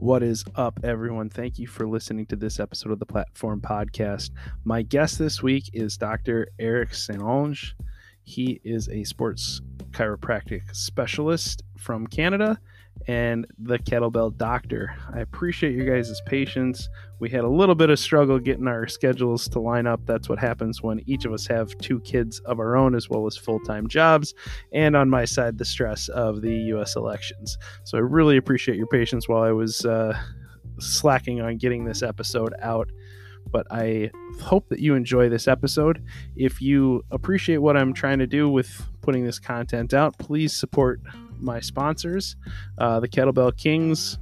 What is up, everyone? Thank you for listening to this episode of the Platform Podcast. My guest this week is Dr. Eric Saint-Onge. He is a sports chiropractic specialist from Canada and the kettlebell doctor. I appreciate you guys' patience. We had a little bit of struggle getting our schedules to line up. That's what happens when each of us have two kids of our own as well as full time jobs. And on my side, the stress of the US elections. So I really appreciate your patience while I was uh, slacking on getting this episode out. But I hope that you enjoy this episode. If you appreciate what I'm trying to do with putting this content out, please support my sponsors, uh, the Kettlebell Kings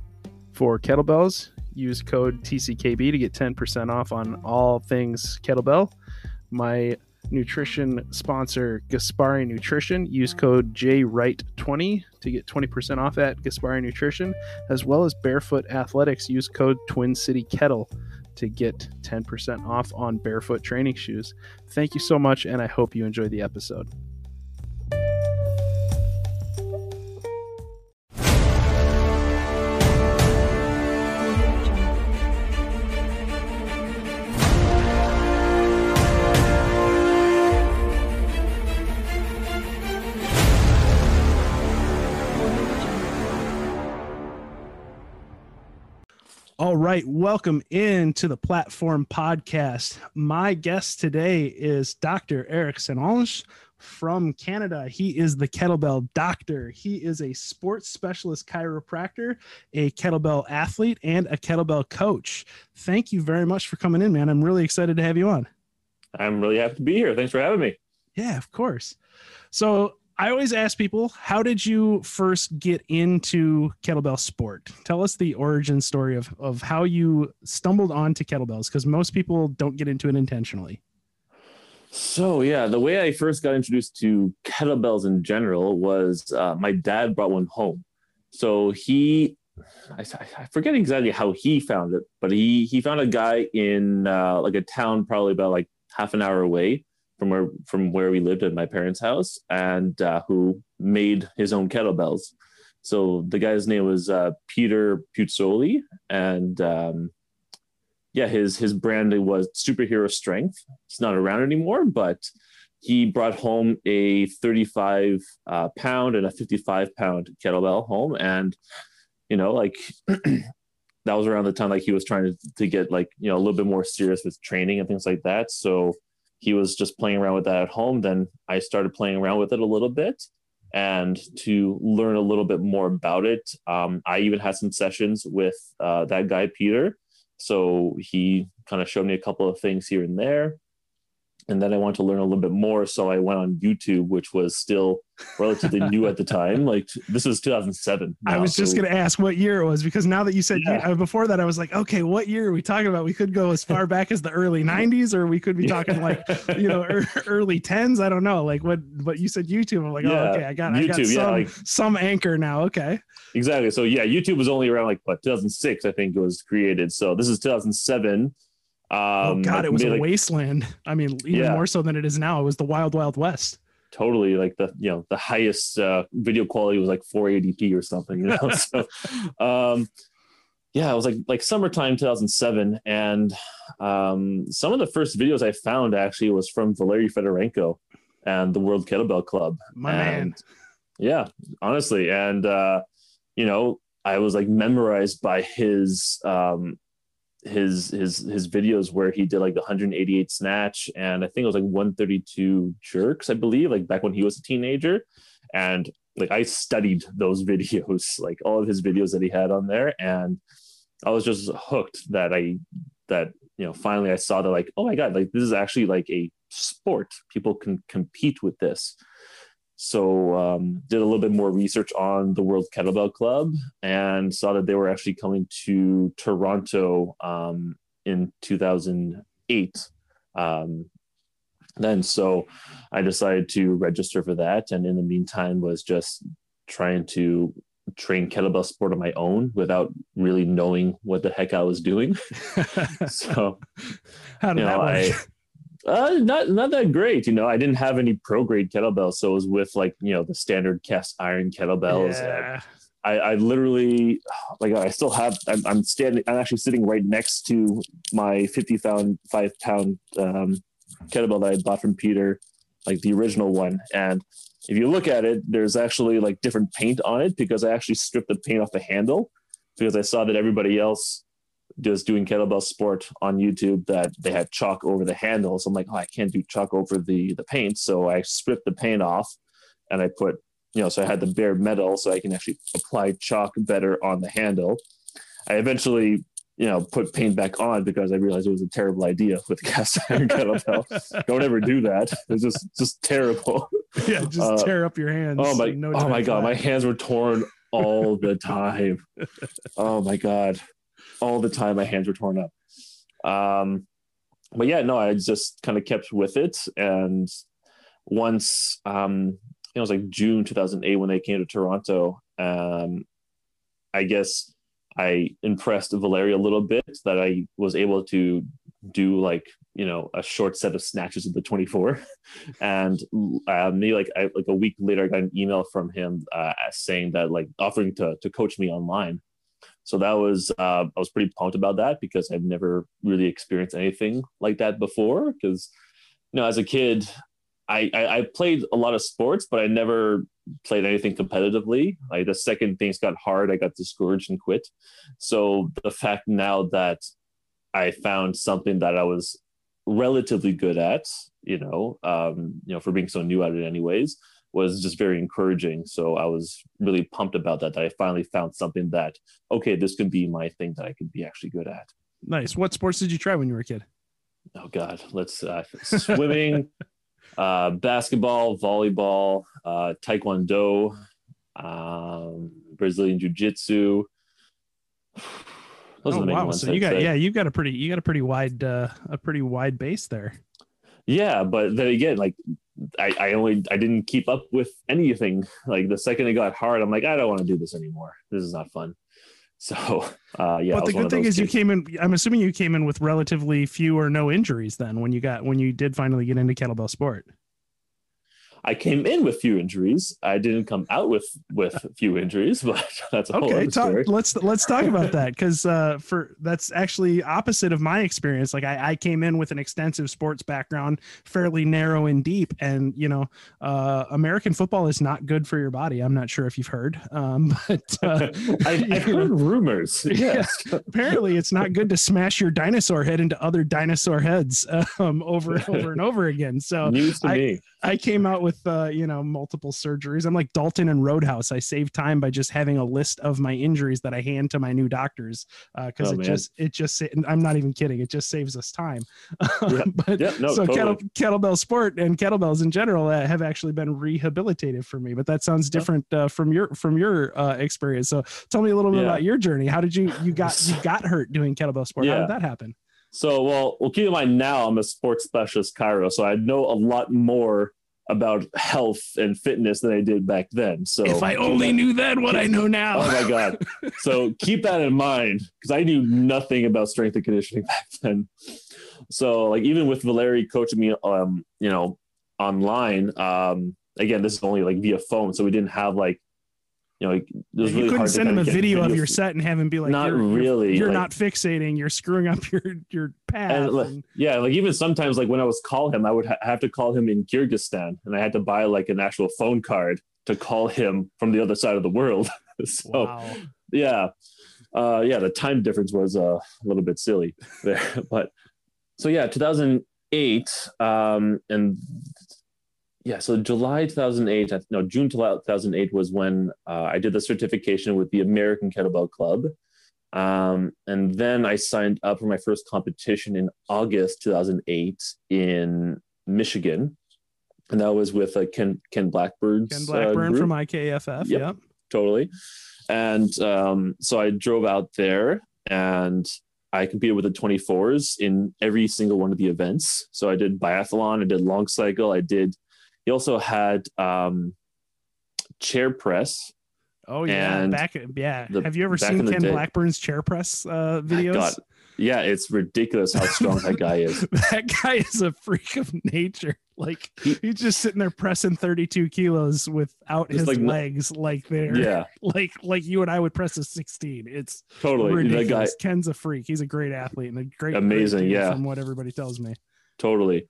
for kettlebells. Use code TCKB to get 10% off on all things kettlebell. My nutrition sponsor, Gaspari Nutrition. Use code JWright20 to get 20% off at Gaspari Nutrition, as well as Bearfoot Athletics. Use code Twin City Kettle to get 10% off on barefoot training shoes. Thank you so much, and I hope you enjoy the episode. All right, welcome in to the platform podcast. My guest today is Dr. Eric Saint-Onge from Canada. He is the kettlebell doctor. He is a sports specialist chiropractor, a kettlebell athlete, and a kettlebell coach. Thank you very much for coming in, man. I'm really excited to have you on. I'm really happy to be here. Thanks for having me. Yeah, of course. So, I always ask people, how did you first get into kettlebell sport? Tell us the origin story of, of how you stumbled onto kettlebells because most people don't get into it intentionally. So, yeah, the way I first got introduced to kettlebells in general was uh, my dad brought one home. So, he, I, I, forget exactly how he found it, but he, he found a guy in uh, like a town, probably about like half an hour away from where from where we lived at my parents' house, and uh, who made his own kettlebells. So the guy's name was uh, Peter Puzzoli, and um, yeah, his his brand was Superhero Strength. It's not around anymore, but he brought home a 35 uh, pound and a 55 pound kettlebell home, and you know, like. that was around the time like he was trying to, to get like you know a little bit more serious with training and things like that so he was just playing around with that at home. Then I started playing around with it a little bit. And to learn a little bit more about it, um, I even had some sessions with uh, that guy, Peter. So he kind of showed me a couple of things here and there and then I wanted to learn a little bit more, so I went on YouTube, which was still relatively new at the time. Like this was 2007. Now, I was just so. going to ask what year it was because now that you said yeah. Uh, before that, I was like, okay, what year are we talking about? We could go as far back as the early 90s, or we could be talking yeah. like you know early 10s. I don't know. Like what? But you said YouTube. I'm like, oh, yeah. oh, okay, I got YouTube. I got some, like, some anchor now. Okay. Exactly. So yeah, YouTube was only around like what 2006, I think it was created. So this is 2007 oh um, God, it was a like, wasteland. I mean, even yeah. more so than it is now. It was the wild, wild west. Totally, like the you know the highest uh, video quality was like 480p or something. You know, so um, yeah, it was like like summertime 2007, and um, some of the first videos I found actually was from Valery Fedorenko and the World Kettlebell Club. My and, man. Yeah, honestly, and uh, you know, I was like memorized by his um, his his his videos where he did like the 188 snatch and I think it was like 132 jerks, I believe, like back when he was a teenager. And like I studied those videos, like all of his videos that he had on there, and I was just hooked that I that you know finally I saw that like oh my god like this is actually like a sport. People can compete with this so um, did a little bit more research on the World Kettlebell Club and saw that they were actually coming to Toronto um, in 2008. Um, then so I decided to register for that, and in the meantime was just trying to train kettlebell sport on my own without really knowing what the heck I was doing. so how did know, that work? I, uh, not not that great. You know, I didn't have any pro grade kettlebells, so it was with like you know the standard cast iron kettlebells. Yeah. I, I literally like I still have I'm, I'm, standing I'm actually sitting right next to my 50 pound five pound um, kettlebell that I bought from Peter, like the original one. And if you look at it, there's actually like different paint on it because I actually stripped the paint off the handle because I saw that everybody else just doing kettlebell sport on YouTube that they had chalk over the handle. So I'm like, oh, I can't do chalk over the the paint. So I stripped the paint off and I put, you know, so I had the bare metal so I can actually apply chalk better on the handle. I eventually, you know, put paint back on because I realized it was a terrible idea with cast iron kettlebell. Don't ever do that. It's just just terrible. Yeah, just uh, tear up your hands. Oh my, no oh my god, my hands were torn all the time. oh my god all the time. My hands were torn up. Um, but yeah, no, I just kind of kept with it. And once, um, it was like June 2008 when they came to Toronto. Um, I guess I impressed Valeria a little bit that I was able to do like you know a short set of snatches of the 24 and uh, maybe like I, like a week later i got an email from him uh, saying that like offering to, to coach me online so that was uh, I was pretty pumped about that because I've never really experienced anything like that before. Because you know, as a kid, I, I, I played a lot of sports, but I never played anything competitively. Like the second things got hard, I got discouraged and quit. So the fact now that I found something that I was relatively good at, you know, um, you know, for being so new at it, anyways, was just very encouraging. So I was really pumped about that. That I finally found something that okay, this could be my thing that I could be actually good at. Nice. What sports did you try when you were a kid? Oh God, let's uh, swimming, uh, basketball, volleyball, uh, taekwondo, um, Brazilian jiu jitsu. Those oh, are the main wow. So you got say. yeah, you've got a pretty you got a pretty wide uh, a pretty wide base there. Yeah, but then again, like I, I only I didn't keep up with anything. Like the second it got hard, I'm like, I don't want to do this anymore. This is not fun. So uh, yeah. But the good thing is kids. you came in. I'm assuming you came in with relatively few or no injuries then when you got when you did finally get into kettlebell sport. I came in with few injuries. I didn't come out with with few injuries, but that's a whole okay. Talk, let's let's talk about that because uh, for that's actually opposite of my experience. Like I, I came in with an extensive sports background, fairly narrow and deep, and you know, uh, American football is not good for your body. I'm not sure if you've heard, um, but uh, I, have heard rumors. Yes, yeah, apparently it's not good to smash your dinosaur head into other dinosaur heads um, over and over and over again. So news to I, me. I came out with uh, you know multiple surgeries. I'm like Dalton and Roadhouse. I save time by just having a list of my injuries that I hand to my new doctors because uh, oh, it man. just it just I'm not even kidding. It just saves us time. Yeah. but yeah, no, so totally. kettle, kettlebell sport and kettlebells in general uh, have actually been rehabilitative for me. But that sounds different uh, from your from your uh, experience. So tell me a little bit yeah. about your journey. How did you you got you got hurt doing kettlebell sport? How did that happen? So, well, well, keep in mind now I'm a sports specialist chiro, so I know a lot more about health and fitness than I did back then. So if I only knew then what I know now. oh my god! So keep that in mind because I knew nothing about strength and conditioning back then. So like even with Valery coaching me, um, you know, online. Um, again, this is only like via phone, so we didn't have like you know, it was you couldn't send him a video of your set and have him be like, not you're, really, you're, you're like, not fixating, you're screwing up your your path. And, and, yeah, like even sometimes, like when I was call him, I would ha- have to call him in Kyrgyzstan, and I had to buy like an actual phone card to call him from the other side of the world. so, wow. yeah, uh, yeah, the time difference was uh, a little bit silly there, but so yeah, 2008, um, and yeah, so July 2008, no, June 2008 was when uh, I did the certification with the American Kettlebell Club. Um, and then I signed up for my first competition in August 2008 in Michigan. And that was with uh, Ken, Ken Blackbird's Ken uh, Blackburn uh, from IKFF. Yep, yep. Totally. And um, so I drove out there and I competed with the 24s in every single one of the events. So I did biathlon, I did long cycle, I did he also had um, chair press. Oh yeah, back yeah. The, Have you ever seen Ken Blackburn's chair press uh, videos? God, yeah, it's ridiculous how strong that guy is. that guy is a freak of nature. Like he's just sitting there pressing 32 kilos without his like, legs, like they're Yeah, like like you and I would press a 16. It's totally. That guy. Ken's a freak. He's a great athlete and a great, Amazing, yeah. From what everybody tells me. totally.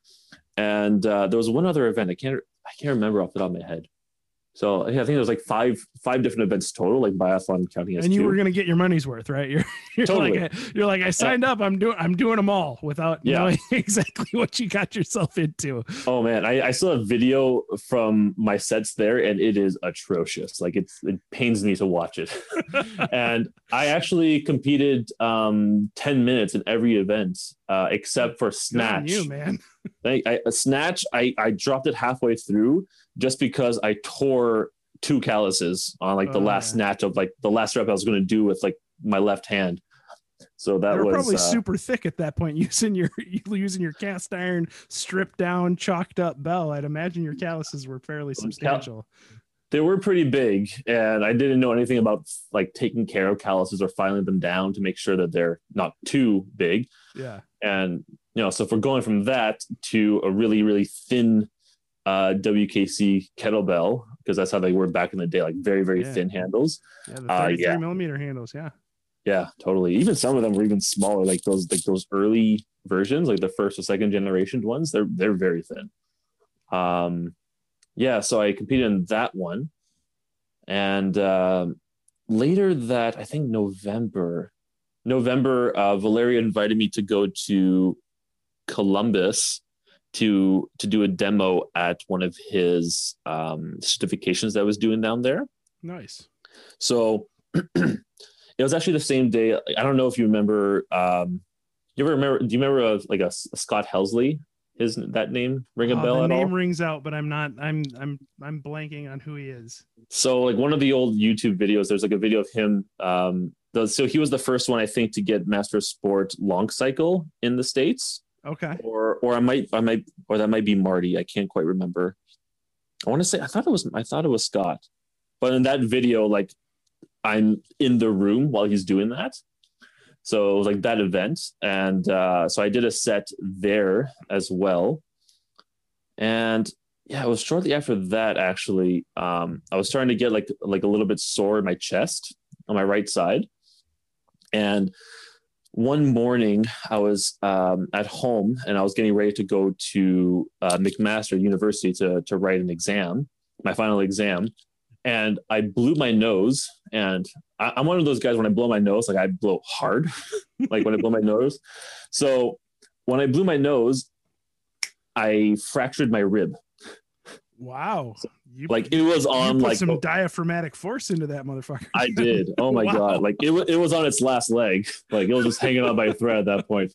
And uh, there was one other event. I can't. I can't remember off the top of my head. So yeah, I think there was like five five different events total, like biathlon counting as and you two. were gonna get your money's worth, right? You're you're Totally. like you're like I signed up. I'm doing I'm doing them all without Yeah. knowing exactly what you got yourself into. Oh man, I, I still have video from my sets there, and it is atrocious. Like it's it pains me to watch it. and I actually competed um, ten minutes in every event uh, except for Good on you man. I, I, a snatch, I, I dropped it halfway through just because I tore two calluses on like the Oh, last yeah. snatch of like the last rep I was going to do with like my left hand. So that They were was probably uh, super thick at that point, using your using your cast iron stripped down, chalked up bell. I'd imagine your calluses were fairly substantial. they were pretty big and i didn't know anything about like taking care of calluses or filing them down to make sure that they're not too big Yeah. and you know so if we're going from that to a really really thin uh wkc kettlebell because that's how they were back in the day like very very Yeah. thin handles Yeah. The Uh, 33 yeah. millimeter handles. Yeah. yeah totally even some of them were even smaller like those like those early versions like the first or second generation ones they're they're very thin um yeah so i competed in that one and um later that i think november november uh valeria invited me to go to columbus to to do a demo at one of his um certifications that i was doing down there Nice. so it was actually the same day. I don't know if you remember. Um, you ever remember? Do you remember uh like a, a Scott Helsley? His that name ring a Oh, bell the at name all? rings out, but I'm not. I'm I'm I'm blanking on who he is. So like one of the old YouTube videos, there's like a video of him. Um, the, so he was the first one I think to get Master of Sport long cycle in the states, Okay. or or I might I might or that might be Marty. I can't quite remember. I want to say I thought it was I thought it was Scott, but in that video, like I'm in the room while he's doing that. So it was like that event, and uh, so I did a set there as well. And yeah, it was shortly after that actually. Um, I was starting to get like like a little bit sore in my chest on my right side, and one morning I was um, at home and I was getting ready to go to uh, McMaster University to to write an exam, my final exam, and I blew my nose. And I, I'm one of those guys when I blow my nose, like I blow hard, like when I blow my nose. So when I blew my nose, I fractured my rib. Wow. You, Like it was on like some diaphragmatic force into that motherfucker. I did. Oh my Wow. god! Like it, it was on its last leg. Like it was just hanging on by a thread at that point.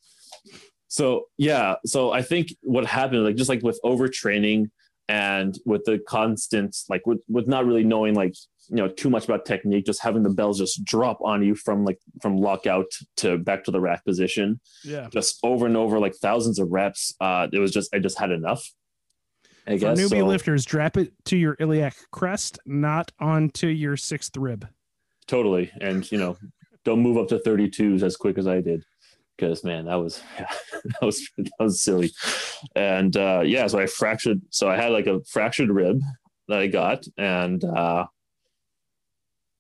So yeah, so I think what happened, like just like with overtraining and with the constant, like with with not really knowing like you know too much about technique, just having the bells just drop on you from like from lockout to back to the rack position, yeah. just over and over, like thousands of reps. Uh, it was just I just had enough. I For newbie so. lifters, drop it to your iliac crest, not onto your sixth rib. totally and you know don't move up to 32s as quick as i did because man that was that was that was silly and uh yeah so i fractured so i had like a fractured rib that i got and uh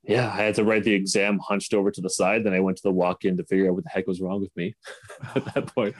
yeah i had to write the exam hunched over to the side then i went to the walk-in to figure out what the heck was wrong with me at that point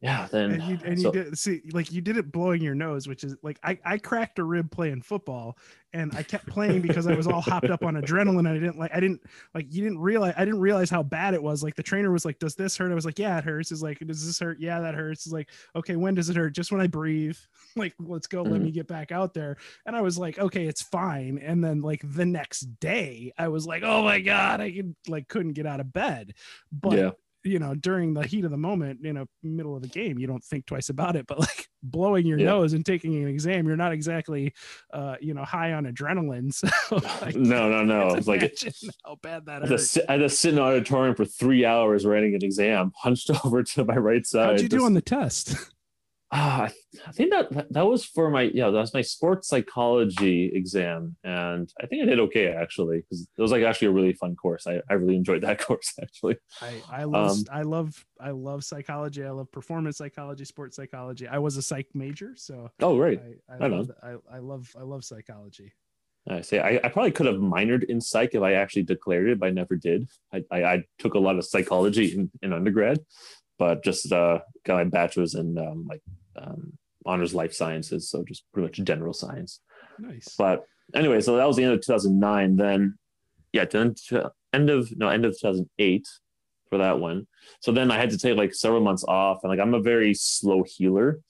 yeah then And you and so- you did see like you did it blowing your nose, which is like I, I cracked a rib playing football and I kept playing because I was all hopped up on adrenaline. And I didn't like I didn't like you didn't realize I didn't realize how bad it was. Like the trainer was like, Does this hurt? I was like, Yeah, it hurts. Is like, does this hurt? Yeah, that hurts. Is like, okay, when does it hurt? Just when I breathe. Like, let's go, let Mhm. me get back out there. And I was like, okay, it's fine. And then like the next day, I was like, oh my God, I could like couldn't get out of bed. But yeah you know, during the heat of the moment, in a middle of the game, you don't think twice about it. But like blowing your Yeah. nose and taking an exam, you're not exactly, uh, you know, high on adrenaline. So I no no no it's like how bad that I sit, I had sit in an auditorium for three hours writing an exam, hunched over to my right side. How'd you do on the test? Ah, I think that that was for my yeah, that was my sports psychology exam, and I think I did okay actually because it was like actually a really fun course. I, I really enjoyed that course actually. I I love um, I love I love psychology. I love performance psychology, sports psychology. I was a psych major, so oh right, I, I, I love, I, I love I love psychology. I say I, I probably could have minored in psych if I actually declared it, but I never did. I, I, I took a lot of psychology in, in undergrad, but just uh, got my bachelor's in um, like um, honors life sciences, so just pretty much general science. Nice. But anyway, so that was the end of 2009. Then, yeah, then end of no end of 2008 for that one. So then I had to take like several months off, and like I'm a very slow healer.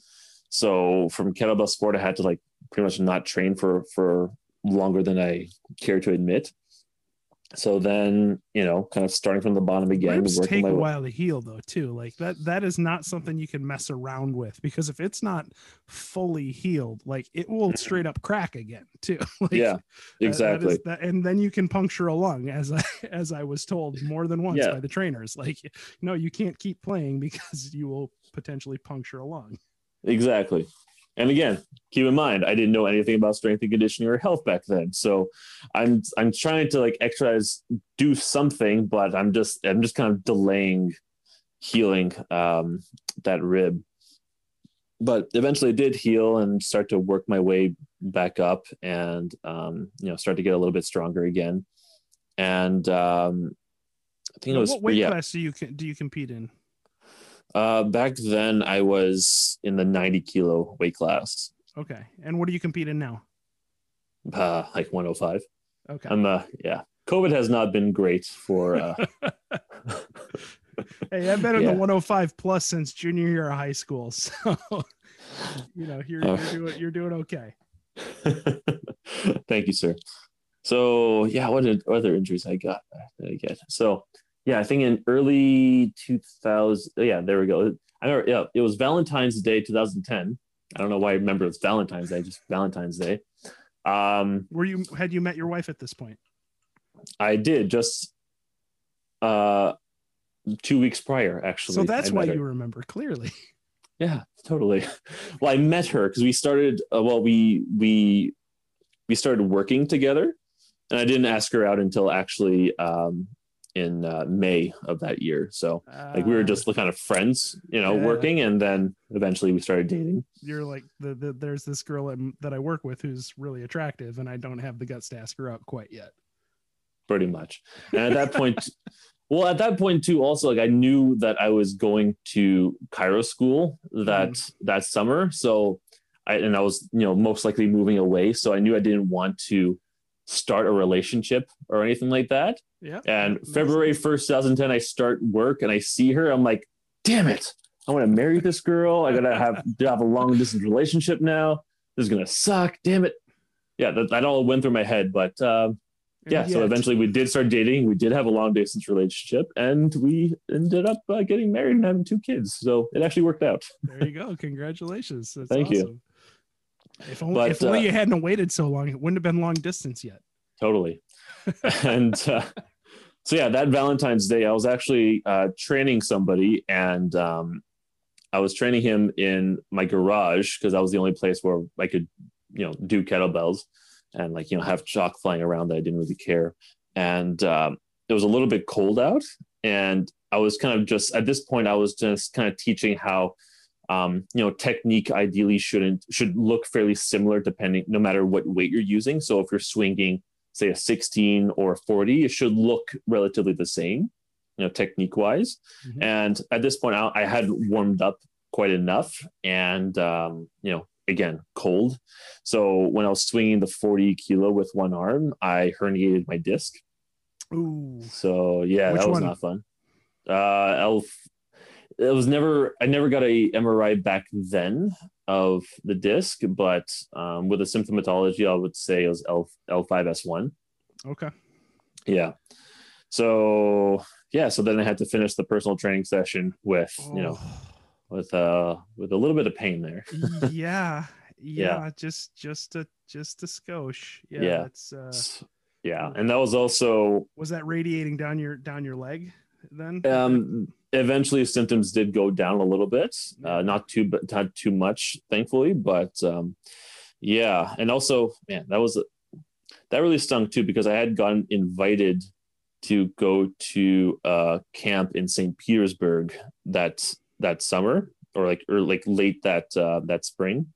So from kettlebell sport, I had to like pretty much not train for for longer than I care to admit. So then, you know, kind of starting from the bottom again. Ribs take a while to heal, though, too. Like that, that is not something you can mess around with because if it's not fully healed, like it will mm-hmm. straight up crack again, too. like, yeah, exactly. That, that, and then you can puncture a lung, as I as I was told more than once yeah. by the trainers. Like, no, you can't keep playing because you will potentially puncture a lung. Exactly. And again, keep in mind, I didn't know anything about strength and conditioning or health back then. So I'm I'm trying to like exercise, do something, but I'm just I'm just kind of delaying healing um, that rib. But eventually, it did heal and start to work my way back up, and um, you know, start to get a little bit stronger again. And um, I think it was what weight yeah. class do you do you compete in? Uh, back then, I was in the 90 kilo weight class. Okay. And what do you compete in now? Uh, like 105. Okay. I'm, uh, yeah. COVID has not been great for. Uh... hey, I've been in yeah. the 105 plus since junior year of high school. So, you know, you're, you're, doing, you're doing okay. Thank you, sir. So, yeah, what other injuries I got? I get? So, yeah, I think in early 2000. Yeah, there we go. I know. Yeah, it was Valentine's Day 2010. I don't know why I remember it's Valentine's Day, just Valentine's Day. Um, Were you had you met your wife at this point? I did just uh two weeks prior, actually. So that's why her. you remember clearly. Yeah, totally. Well, I met her because we started. Uh, well, we we we started working together, and I didn't ask her out until actually um, in uh, May of that year. So uh, like we were just ah. kind of friends, you know, yeah. working, and then eventually we started dating. You're like the, the there's this girl that I work with who's really attractive, and I don't have the guts to ask her out quite yet. Pretty much, and at that point. Well, at that point too, also like I knew that I was going to chiro school that mm. that summer, so I and I was you know most likely moving away, so I knew I didn't want to start a relationship or anything like that. Yeah. And February 1st, 2010, I start work and I see her. I'm like, damn it. I want to marry this girl. I gotta have to have a long distance relationship now. This is gonna suck. Damn it. Yeah, that, that all went through my head. But uh, yeah, so eventually we did start dating. We did have a long distance relationship, and we ended up uh, getting married and having two kids. So it actually worked out. there you go. Congratulations. That's Thank awesome. you. If only, but, if only uh, you hadn't waited so long, it wouldn't have been long distance yet. Totally. and uh, so yeah, that Valentine's Day, I was actually uh, training somebody, and um, I was training him in my garage because that was the only place where I could, you know, do kettlebells and like you know have chalk flying around that I didn't really care. And um, it was a little bit cold out, and I was kind of just at this point I was just kind of teaching how um, you know, technique ideally shouldn't should look fairly similar depending no matter what weight you're using. So if you're swinging, say a 16 or a 40, it should look relatively the same, you know, technique wise. Mm-hmm. And at this point, I, I, had warmed up quite enough, and um, you know, again, cold. So when I was swinging the 40 kilo with one arm, I herniated my disc. Ooh. So yeah, Which that was one? not fun. Uh, L it was never I never got a MRI back then of the disc, but um, with the symptomatology, I would say it was L L5S1. Okay. Yeah. So yeah, so then I had to finish the personal training session with oh. you know oh. with uh with a little bit of pain there. yeah. yeah. Yeah. Just just a just a skosh. Yeah. yeah. It's uh yeah. And that was also was that radiating down your down your leg? Then? Um, eventually, symptoms did go down a little bit. Uh, not too, but not too much, thankfully. But um, yeah, and also, man, that was that really stung too because I had gotten invited to go to a camp in St. Petersburg that that summer or like or like late that uh, that spring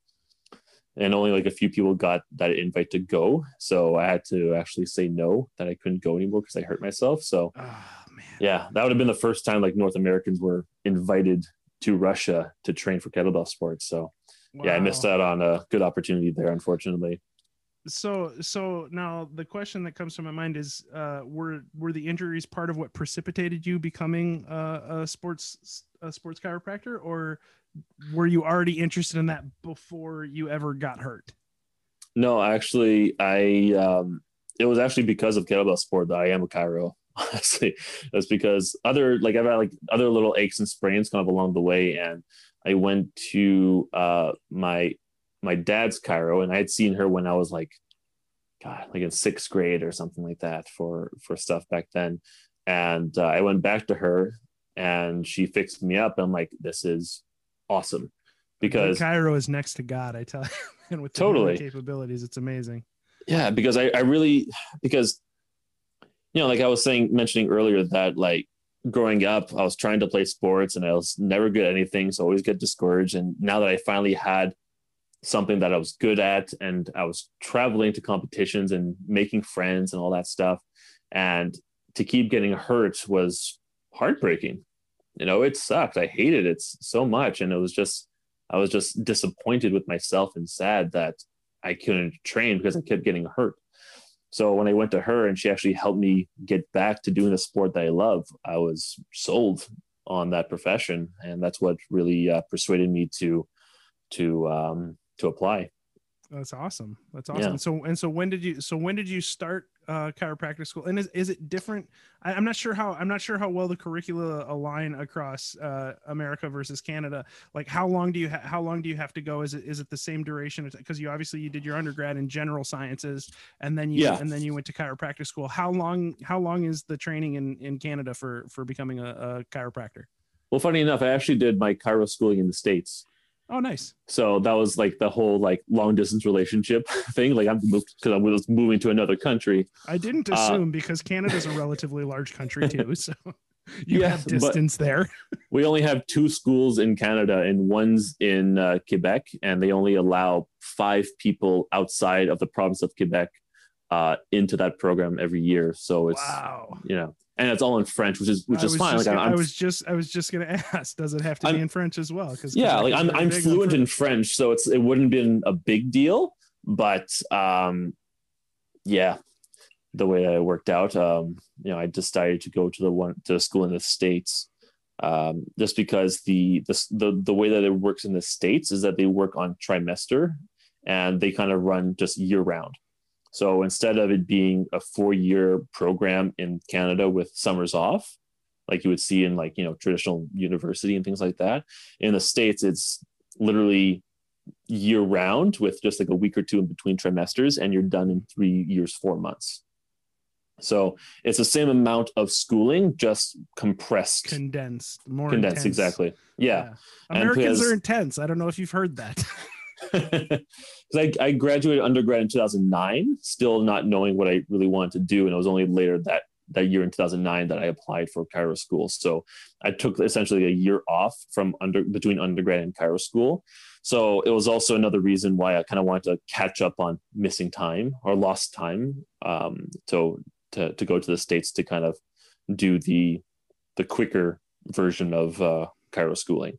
and only like a few people got that invite to go so i had to actually say no that i couldn't go anymore because i hurt myself so oh, yeah that would have been the first time like north americans were invited to russia to train for kettlebell sports so wow. yeah i missed out on a good opportunity there unfortunately so so now the question that comes to my mind is uh were were the injuries part of what precipitated you becoming a, a sports a sports chiropractor or were you already interested in that before you ever got hurt? No, actually, I um, it was actually because of kettlebell sport that I am a chiro. Honestly, That's because other like I've had like other little aches and sprains kind of along the way, and I went to uh, my my dad's chiro, and I had seen her when I was like, God, like in sixth grade or something like that for for stuff back then, and uh, I went back to her, and she fixed me up. And I'm like, this is awesome because chiro is next to God. I tell you, and with totally capabilities, it's amazing. Yeah, because I, I really because you know, like I was saying, mentioning earlier that like growing up, I was trying to play sports and I was never good at anything, so I always get discouraged. And now that I finally had something that I was good at, and I was traveling to competitions and making friends and all that stuff, and to keep getting hurt was heartbreaking you know, it sucked. I hated it so much. And it was just, I was just disappointed with myself and sad that I couldn't train because I kept getting hurt. So when I went to her and she actually helped me get back to doing a sport that I love, I was sold on that profession, and that's what really uh, persuaded me to to um, to apply. That's awesome. That's awesome. Yeah. So and so when did you so when did you start uh, chiropractic school? And is, is it different? I, am not sure how I'm not sure how well the curricula align across uh, America versus Canada. Like how long do you ha- how long do you have to go? Is it is it the same duration? Because you obviously you did your undergrad in general sciences and then you yeah. and then you went to chiropractic school. How long how long is the training in in Canada for for becoming a, a chiropractor? Well, funny enough, I actually did my chiro schooling in the states. Oh, nice. So that was like the whole like long distance relationship thing. Like I'm moved because I was moving to another country. I didn't uh, assume uh, because Canada's a relatively large country too. So you yes, have distance there. we only have two schools in Canada, and one's in uh, Quebec, and they only allow five people outside of the province of Quebec uh, into that program every year. So it's wow. you know and it's all in French, which is which is fine. Like gonna, i was just I was just gonna ask, does it have to I'm, be in French as well? Because yeah, like I'm I'm fluent in French, so it's it wouldn't have been a big deal, but um, yeah, the way that it worked out, um, you know, I decided to go to the one to school in the states, um, just because the the the the way that it works in the states is that they work on trimester, and they kind of run just year round. So instead of it being a four year program in Canada with summers off, like you would see in like, you know, traditional university and things like that, in the States, it's literally year round with just like a week or two in between trimesters, and you're done in three years, four months. So it's the same amount of schooling, just compressed, condensed, more condensed. Intense. Exactly. Yeah. yeah. Americans because, are intense. I don't know if you've heard that. because I, I graduated undergrad in 2009, still not knowing what I really wanted to do, and it was only later that that year in 2009 that I applied for chiro school. So I took essentially a year off from under between undergrad and chiro school. So it was also another reason why I kind of wanted to catch up on missing time or lost time. Um, to to to go to the states to kind of do the the quicker version of uh, chiro schooling.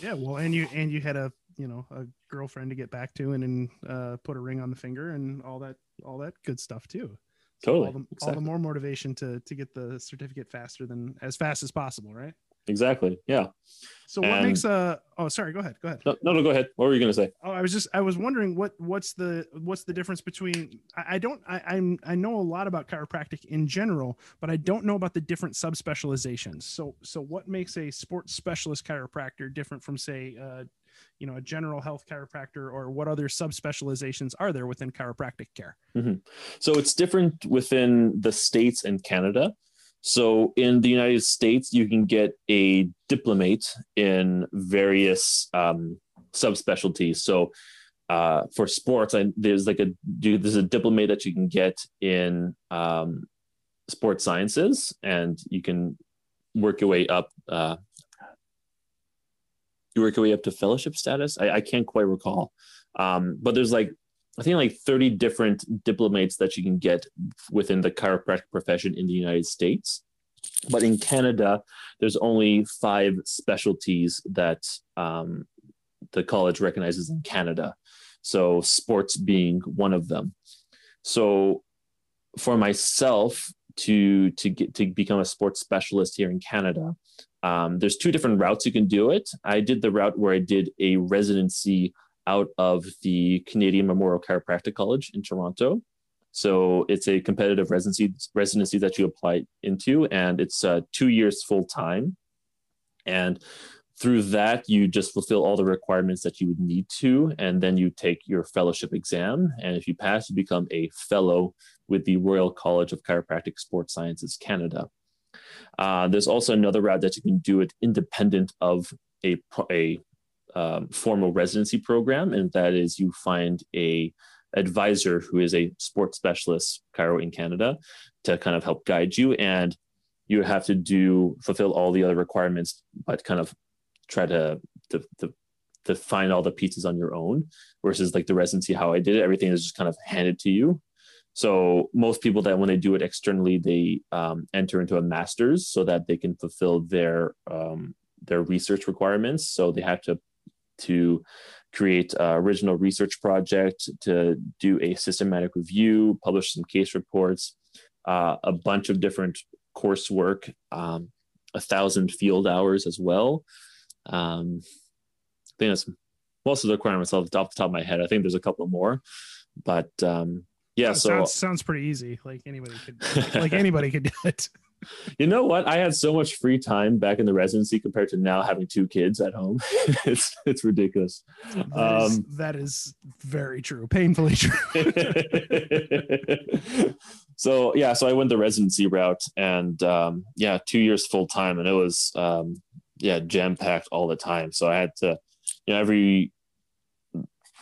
Yeah, well, and you and you had a you know a girlfriend to get back to and then uh, put a ring on the finger and all that all that good stuff too. So totally. all the, exactly. all the more motivation to to get the certificate faster than as fast as possible right? Exactly. Yeah. So what and, makes a oh sorry go ahead go ahead. No, no no go ahead. What were you going to say? Oh i was just i was wondering what what's the what's the difference between i, I don't I, i'm i know a lot about chiropractic in general but i don't know about the different subspecializations. So so what makes a sports specialist chiropractor different from say uh you know a general health chiropractor or what other subspecializations are there within chiropractic care mm-hmm. so it's different within the states and canada So in the United States, you can get a diplomate in various um, subspecialties. So uh, for sports, I, there's like a there's a diplomate that you can get in um, sports sciences, and you can work your way up. Uh, you work your way up to fellowship status. I, I can't quite recall, um, but there's like I think like 30 different diplomates that you can get within the chiropractic profession in the United States. But in Canada, there's only five specialties that um, the college recognizes in Canada. So sports being one of them. So for myself to to get to become a sports specialist here in Canada, um, there's two different routes you can do it. I did the route where I did a residency out of the Canadian Memorial Chiropractic College in Toronto. So it's a competitive residency residency that you apply into, and it's uh, two years full time. And through that, you just fulfill all the requirements that you would need to, and then you take your fellowship exam. And if you pass, you become a fellow with the Royal College of Chiropractic Sports Sciences Canada. Uh, there's also another route that you can do it independent of a, a um, formal residency program, and that is you find a advisor who is a sports specialist chiro in Canada to kind of help guide you, and you have to do fulfill all the other requirements, but kind of try to to, to to find all the pieces on your own versus like the residency how i did it. Everything is just kind of handed to you so most people that when they do it externally they um, enter into a master's so that they can fulfill their um, their research requirements so they have to to create original research project to do a systematic review publish some case reports uh, a bunch of different coursework um, a thousand field hours as well um, I think that's most of the requirements off the top of my head. I think there's a couple more, but um, yeah. so sounds, sounds pretty easy. Like anybody could, like anybody could do it. You know what? I had so much free time back in the residency compared to now having two kids at home. it's it's ridiculous. That, um, is, that is very true, painfully true. so yeah, so I went the residency route, and um, yeah, two years full time, and it was um, yeah jam packed all the time. So I had to, you know, every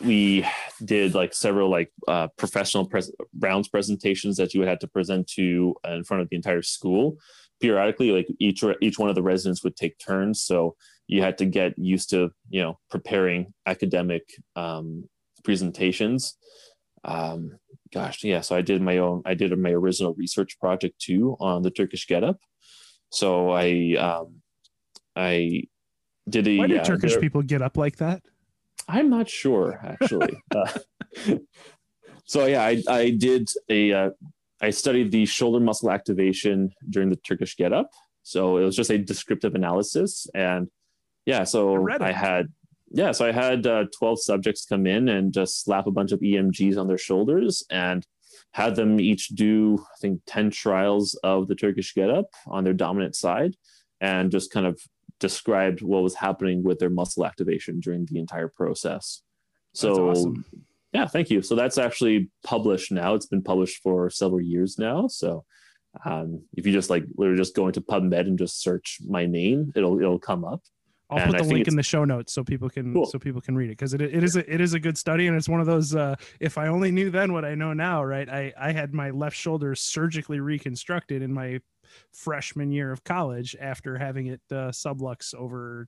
we did like several like uh, professional pres- rounds presentations that you would have to present to uh, in front of the entire school periodically like each each one of the residents would take turns so you had to get used to you know preparing academic um, presentations um, gosh yeah so i did my own i did my original research project too on the turkish get up so i um, I did a. Why do uh, Turkish people get up like that? I'm not sure actually. uh, so yeah, I I did a uh, I studied the shoulder muscle activation during the Turkish get up. So it was just a descriptive analysis, and yeah, so I, I had yeah, so I had uh, 12 subjects come in and just slap a bunch of EMGs on their shoulders and had them each do I think 10 trials of the Turkish get up on their dominant side and just kind of described what was happening with their muscle activation during the entire process. So, awesome. yeah, thank you. So that's actually published now. It's been published for several years now. So um, if you just like literally just go into PubMed and just search my name, it'll it'll come up. I'll and put the link in the show notes so people can cool. so people can read it because it, it is a, it is a good study and it's one of those uh, if I only knew then what I know now right I I had my left shoulder surgically reconstructed in my freshman year of college after having it uh, sublux over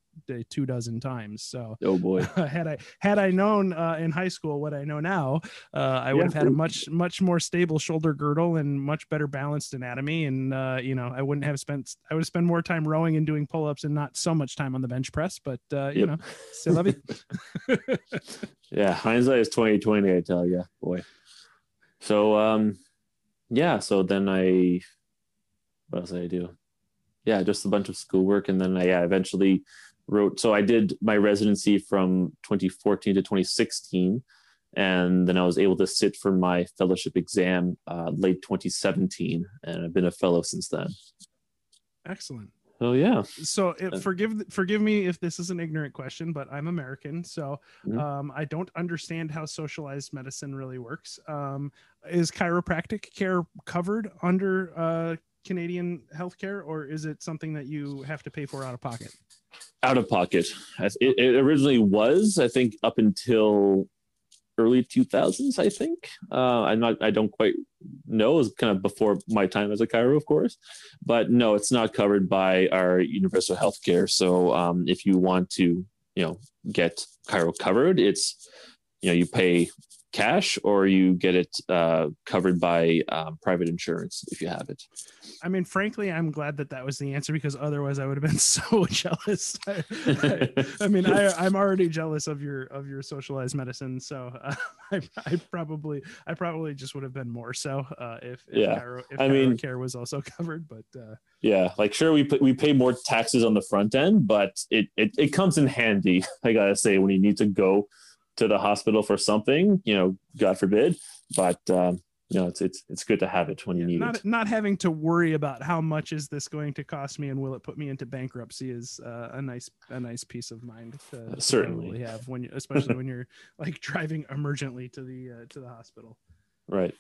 two dozen times. So, oh boy, had I had I known uh, in high school what I know now, uh, I would have had a much much more stable shoulder girdle and much better balanced anatomy. And uh, you know, I wouldn't have spent I would spend more time rowing and doing pull ups and not so much time on the bench press. But uh, you know, still love you. yeah, hindsight is twenty twenty. I tell you, boy. So um, yeah. So then I what else did I do? Yeah, just a bunch of schoolwork, and then I yeah, eventually wrote. So I did my residency from 2014 to 2016, and then I was able to sit for my fellowship exam uh, late 2017, and I've been a fellow since then. Excellent. Oh yeah. So it, forgive forgive me if this is an ignorant question, but I'm American, so mm-hmm. um, I don't understand how socialized medicine really works. Um, is chiropractic care covered under uh, Canadian healthcare, or is it something that you have to pay for out of pocket? Out of pocket. It, it originally was, I think, up until early 2000s i think uh, i'm not i don't quite know it was kind of before my time as a chiro, of course but no it's not covered by our universal health care so um, if you want to you know get chiro covered it's you know you pay cash or you get it uh, covered by um, private insurance if you have it. I mean, frankly, I'm glad that that was the answer because otherwise I would have been so jealous. I, I, I mean, I, am already jealous of your of your socialized medicine, so uh, I, I, probably I probably just would have been more so uh, if, if yeah. if I mean, care was also covered. But uh, yeah, like sure we we pay more taxes on the front end, but it it, it comes in handy. I gotta say when you need to go to the hospital for something, you know, God forbid. But um, you know, it's it's it's good to have it when you need not, it. Not having to worry about how much is this going to cost me and will it put me into bankruptcy is uh, a nice a nice peace of mind to, uh, certainly to have when you, especially when you're like driving emergently to the uh, to the hospital. Right.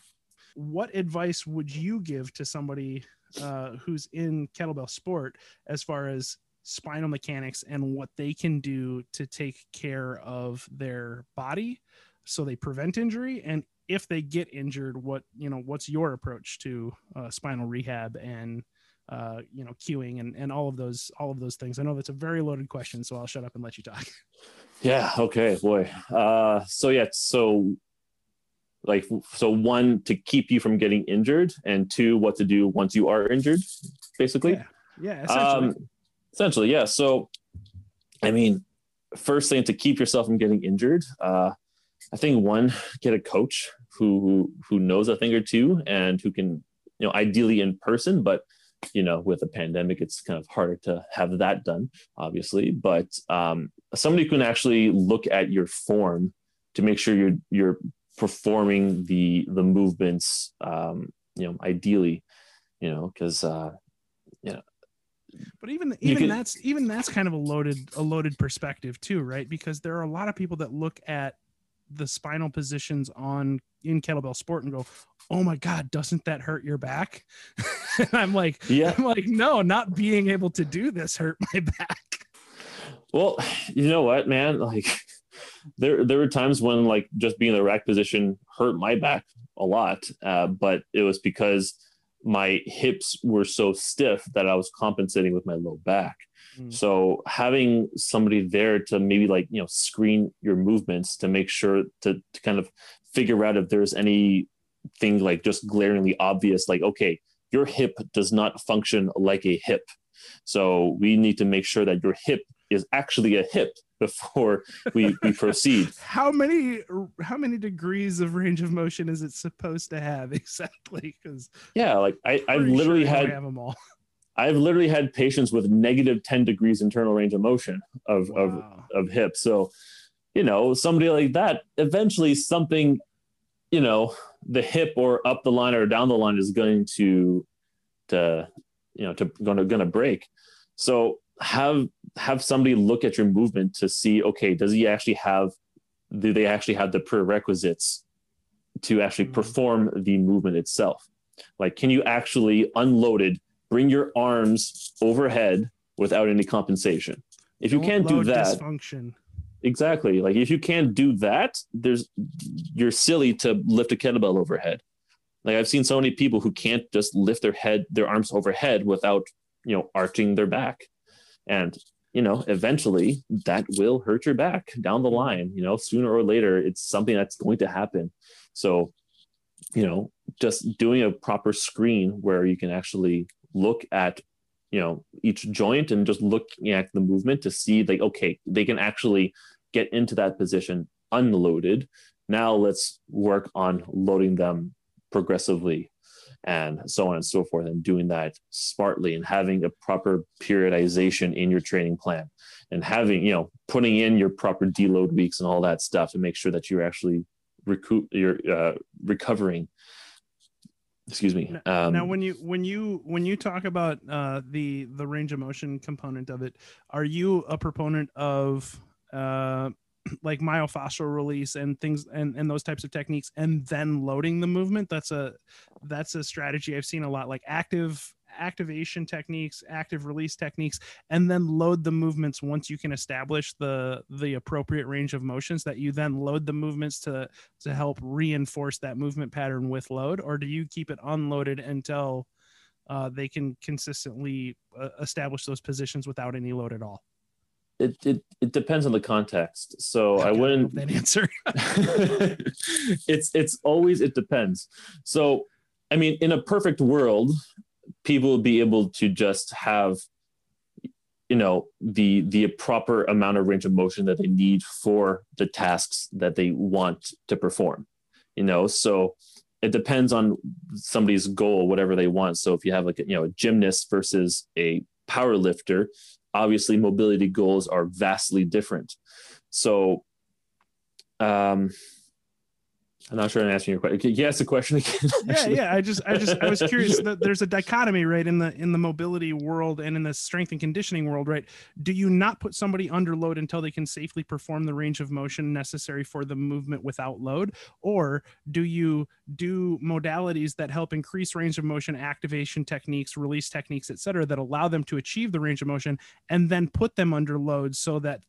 What advice would you give to somebody uh, who's in kettlebell sport as far as spinal mechanics and what they can do to take care of their body so they prevent injury. And if they get injured what you know what's your approach to uh, spinal rehab and uh, you know cueing and, and all of those all of those things? I know that's a very loaded question so i'll shut up and let you talk. Yeah. Okay boy. Uh so yeah so like so one to keep you from getting injured and two what to do once you are injured basically? Yeah, yeah essentially. Um, essentially yeah. So i mean first thing to keep yourself from getting injured uh, i think one get a coach who who knows a thing or two and who can you know ideally in person but you know with a pandemic it's kind of harder to have that done obviously. But um, somebody can actually look at your form to make sure you're you're performing the the movements um, you know ideally you know because uh, you know but even even can, that's even that's kind of a loaded a loaded perspective too, right? Because there are a lot of people that look at the spinal positions on in kettlebell sport and go, "Oh my god, doesn't that hurt your back?" and I'm like, "Yeah." I'm like, "No, not being able to do this hurt my back." Well, you know what, man? Like there there were times when like just being in the rack position hurt my back a lot, uh, but it was because my hips were so stiff that I was compensating with my low back. Mm. So having somebody there to maybe like, you know, screen your movements to make sure to, to kind of figure out if there's any thing like just glaringly obvious, like, okay, your hip does not function like a hip. So we need to make sure that your hip is actually a hip before we, we proceed. how many how many degrees of range of motion is it supposed to have exactly? Because yeah, like I, I've literally sure had have them all. I've literally had patients with negative 10 degrees internal range of motion of, wow. of, of hip. So, you know, somebody like that, eventually something, you know, the hip or up the line or down the line is going to, to, you know, to going to, going to break. So have have somebody look at your movement to see okay does he actually have do they actually have the prerequisites to actually mm-hmm. perform the movement itself? Like can you actually unloaded bring your arms overhead without any compensation? If Don't you can't do that dysfunction. exactly. Like if you can't do that there's you're silly to lift a kettlebell overhead. Like i've seen so many people who can't just lift their head their arms overhead without you know arching their back. And you know eventually that will hurt your back down the line you know sooner or later it's something that's going to happen. So you know just doing a proper screen where you can actually look at you know each joint and just looking at the movement to see like okay they can actually get into that position unloaded. Now let's work on loading them progressively and so on and so forth, and doing that smartly and having a proper periodization in your training plan and having, you know, putting in your proper deload weeks and all that stuff to make sure that you're actually recoup, you're uh, recovering. Excuse me. Um, now, when you when you when you talk about uh, the the range of motion component of it, are you a proponent of uh, like myofascial release and things and, and those types of techniques and then loading the movement that's a that's a strategy i've seen a lot like active activation techniques, active release techniques, and then load the movements once you can establish the the appropriate range of motions that you then load the movements to to help reinforce that movement pattern with load, or do you keep it unloaded until uh, they can consistently uh, establish those positions without any load at all? It, it, it depends on the context. So I, I wouldn't that answer. it's it's always it depends. So I mean, in a perfect world, people would be able to just have you know the the proper amount of range of motion that they need for the tasks that they want to perform you know so it depends on somebody's goal whatever they want so if you have like a, you know a gymnast versus a power lifter obviously mobility goals are vastly different. So um I'm not sure I'm answering your question. Can you ask the question again? yeah, yeah. I just, I just, I was curious. That there's a dichotomy, right, in the in the mobility world and in the strength and conditioning world, right? Do you not put somebody under load until they can safely perform the range of motion necessary for the movement without load, or do you do modalities that help increase range of motion, activation techniques, release techniques, et cetera, that allow them to achieve the range of motion, and then put them under load so that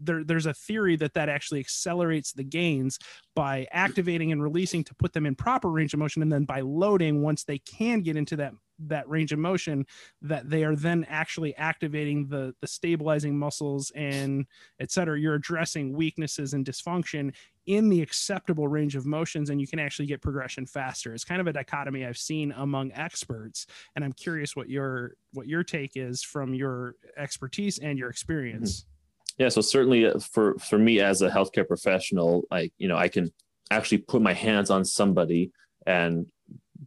there, there's a theory that that actually accelerates the gains by activating and releasing to put them in proper range of motion and then by loading once they can get into that that range of motion that they are then actually activating the the stabilizing muscles and et cetera. You're addressing weaknesses and dysfunction in the acceptable range of motions and you can actually get progression faster. It's kind of a dichotomy i've seen among experts and i'm curious what your what your take is from your expertise and your experience. Mm-hmm yeah so certainly uh, for for me as a healthcare professional like you know i can actually put my hands on somebody and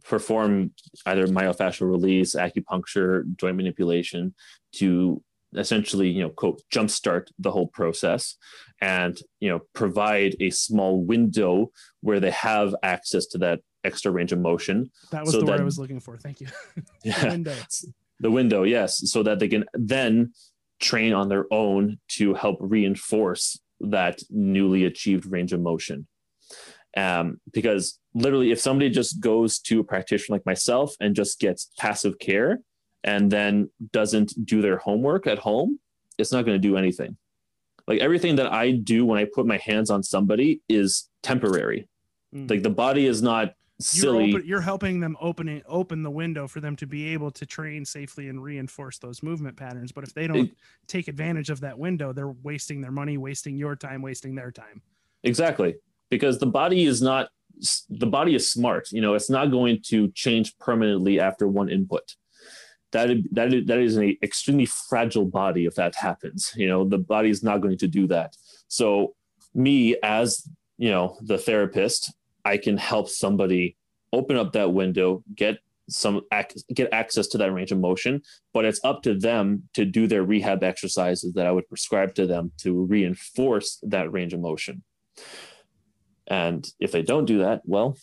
perform either myofascial release acupuncture joint manipulation to essentially you know quote jumpstart the whole process and you know provide a small window where they have access to that extra range of motion. That was so the that, word i was looking for. Thank you. Yeah. The window. the window yes. So that they can then train on their own to help reinforce that newly achieved range of motion. Um, because literally, if somebody just goes to a practitioner like myself and just gets passive care and then doesn't do their homework at home, it's not going to do anything. Like everything that I do when I put my hands on somebody is temporary. Mm. Like the body is not silly. You're, open, you're, helping them open it, open the window for them to be able to train safely and reinforce those movement patterns. But if they don't it, take advantage of that window, they're wasting their money, wasting your time, wasting their time. Exactly, because the body is not the body is smart. You know, it's not going to change permanently after one input. That that is, that is an extremely fragile body if that happens. You know, the body is not going to do that. So me as you know the therapist I can help somebody open up that window, get some get access to that range of motion, but it's up to them to do their rehab exercises that I would prescribe to them to reinforce that range of motion. And if they don't do that, well,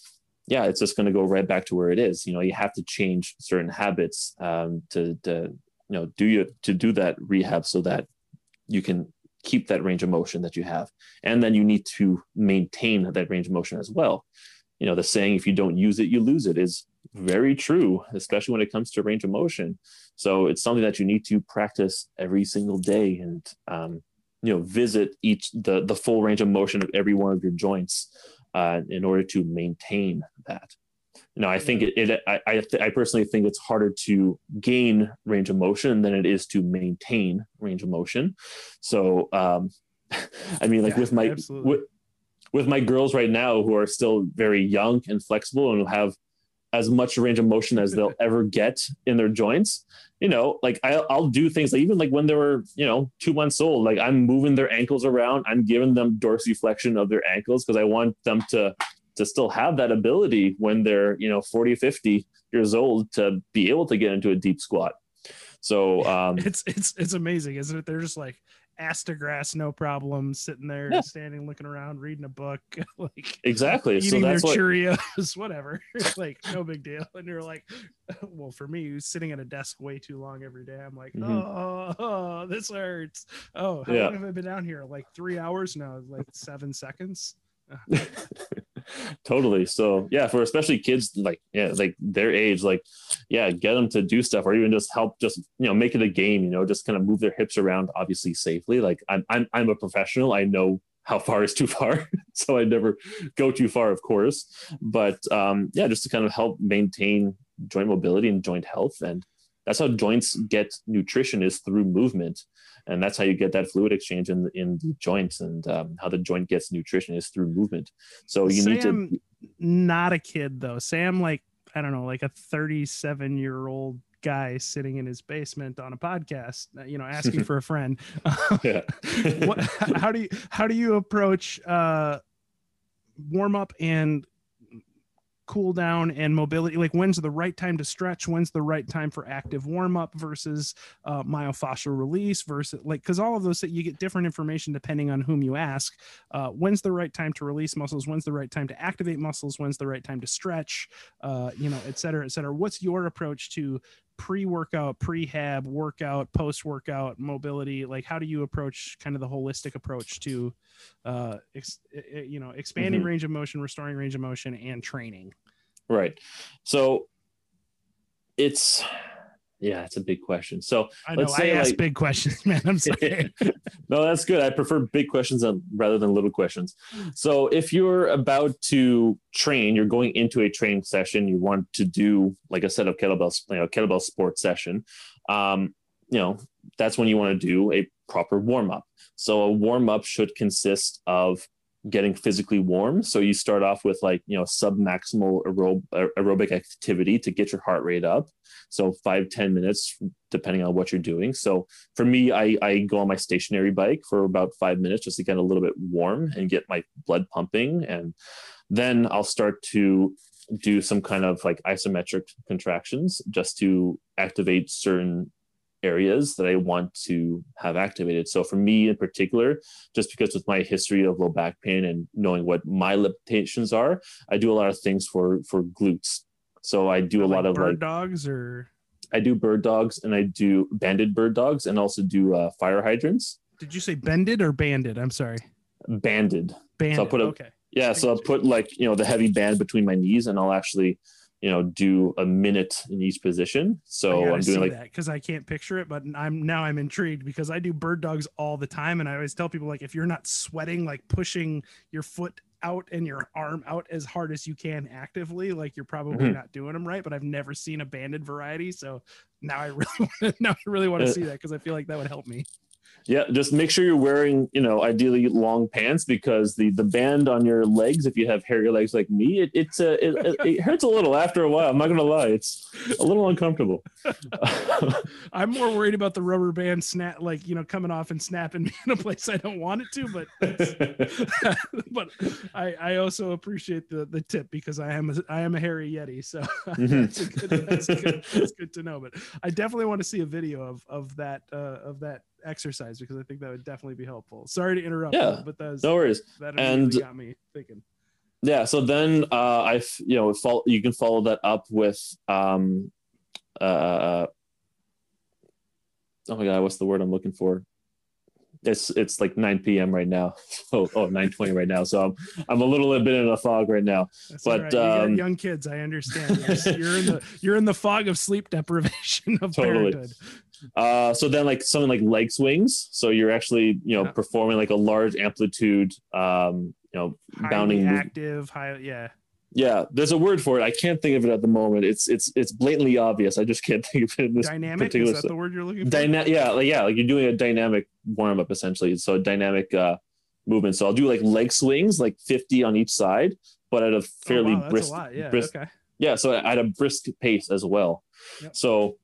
yeah, it's just going to go right back to where it is. You know, you have to change certain habits um, to, to you know do you to do that rehab so that you can keep that range of motion that you have. And then you need to maintain that range of motion as well. You know, the saying, if you don't use it, you lose it is very true, especially when it comes to range of motion. So it's something that you need to practice every single day and, um, you know, visit each the the full range of motion of every one of your joints uh, in order to maintain that. Know, I think it, it I, I, I, personally think it's harder to gain range of motion than it is to maintain range of motion. So, um, I mean, like yeah, with my, with, with my girls right now who are still very young and flexible and have as much range of motion as they'll ever get in their joints, you know, like I'll, I'll do things like even like when they were, you know, two months old, like I'm moving their ankles around, I'm giving them dorsiflexion of their ankles because I want them to to still have that ability when they're you know 40 50 years old to be able to get into a deep squat. So um it's it's it's amazing isn't it? They're just like ass to grass no problem sitting there yeah. standing looking around reading a book like exactly. Eating so that's their what... cheerios whatever. Like no big deal. And you're like well for me sitting at a desk way too long every day i'm like mm-hmm. oh, oh, this hurts. Oh how yeah. long have i been down here? Like three hours now like seven seconds totally. So yeah, for especially kids like yeah, like their age, like yeah, get them to do stuff or even just help just you know make it a game, you know, just kind of move their hips around obviously safely. Like I'm I'm I'm a professional. I know how far is too far. so I never go too far, of course. But um yeah, just to kind of help maintain joint mobility and joint health. And that's how joints get nutrition is through movement and that's how you get that fluid exchange in the, in the joints and um, how the joint gets nutrition is through movement. So you Sam, need to not a kid though. Sam like i don't know like a 37 year old guy sitting in his basement on a podcast uh, you know asking for a friend. What, how do you how do you approach uh warm up and cool down and mobility like when's the right time to stretch? When's the right time for active warm up versus uh, myofascial release versus like because all of those you get different information depending on whom you ask. Uh, when's the right time to release muscles? When's the right time to activate muscles? When's the right time to stretch? Uh, you know et cetera et cetera. What's your approach to pre-workout prehab workout post-workout mobility like how do you approach kind of the holistic approach to uh ex- you know expanding Mhm. range of motion restoring range of motion and training right so it's yeah it's a big question so i know Let's i say, ask like- big questions man i'm sorry no, that's good. I prefer big questions rather than little questions. So, if you're about to train, you're going into a training session, you want to do like a set of kettlebell, you know, kettlebell sports session. Um, you know, that's when you want to do a proper warm up. So, a warm up should consist of getting physically warm. So, you start off with like, you know, sub maximal aerob- aerobic activity to get your heart rate up. So, five ten minutes, depending on what you're doing. So, for me, I, I go on my stationary bike for about five minutes just to get a little bit warm and get my blood pumping. And then I'll start to do some kind of like isometric contractions just to activate certain areas that I want to have activated. So for me in particular, just because with my history of low back pain and knowing what my limitations are, I do a lot of things for for glutes. So I do a Like lot of like bird like dogs or I do bird dogs and I do banded bird dogs and also do uh, fire hydrants. did you say bended or banded i'm sorry Banded. banded put a- okay Yeah. So I'll put like, you know, the heavy band between my knees and I'll actually, you know, do a minute in each position. So I'm doing like, that because I can't picture it, but I'm now I'm intrigued because I do bird dogs all the time, and I always tell people like if you're not sweating, like pushing your foot out and your arm out as hard as you can actively, like you're probably Mhm. not doing them right. But I've never seen a banded variety, so now I really want now I really want to Uh, see that because I feel like that would help me. Yeah, just make sure you're wearing, you know, ideally long pants because the, the band on your legs, if you have hairy legs like me, it, it's a, it, it, it hurts a little after a while. I'm not going to lie. It's a little uncomfortable. I'm more worried about the rubber band snap, like you know, coming off and snapping me in a place I don't want it to, but but I, I also appreciate the the tip because I am a, I am a hairy yeti, so Mhm. that's, a good, that's, good, that's good to know. But I definitely want to see a video of of that uh, of that exercise because I think that would definitely be helpful. Sorry to interrupt, Yeah, but that's no worries. that and- got me thinking. yeah so then uh i you know follow, you can follow that up with um uh oh my god what's the word i'm looking for it's it's like 9 p.m right now oh oh 9 right now so i'm i'm a little bit in a fog right now That's But, right. You um, young kids, I understand. You're, you're in the you're in the fog of sleep deprivation of Totally. parenthood. Uh so then like something like leg swings so you're actually you know Yeah. performing like a large amplitude um you know bounding Highly move- active, high, yeah. yeah there's a word for it i can't think of it at the moment it's it's it's blatantly obvious i just can't think of it in this Dynamic particular is that the word you're looking for? Dyna- yeah, like yeah, like you're doing a dynamic warm up essentially. So a dynamic uh, movement. So I'll do like leg swings, like 50 on each side, but at a fairly oh, wow, brisk. Yeah. brisk- okay. Yeah, so at a brisk pace as well. Yep. So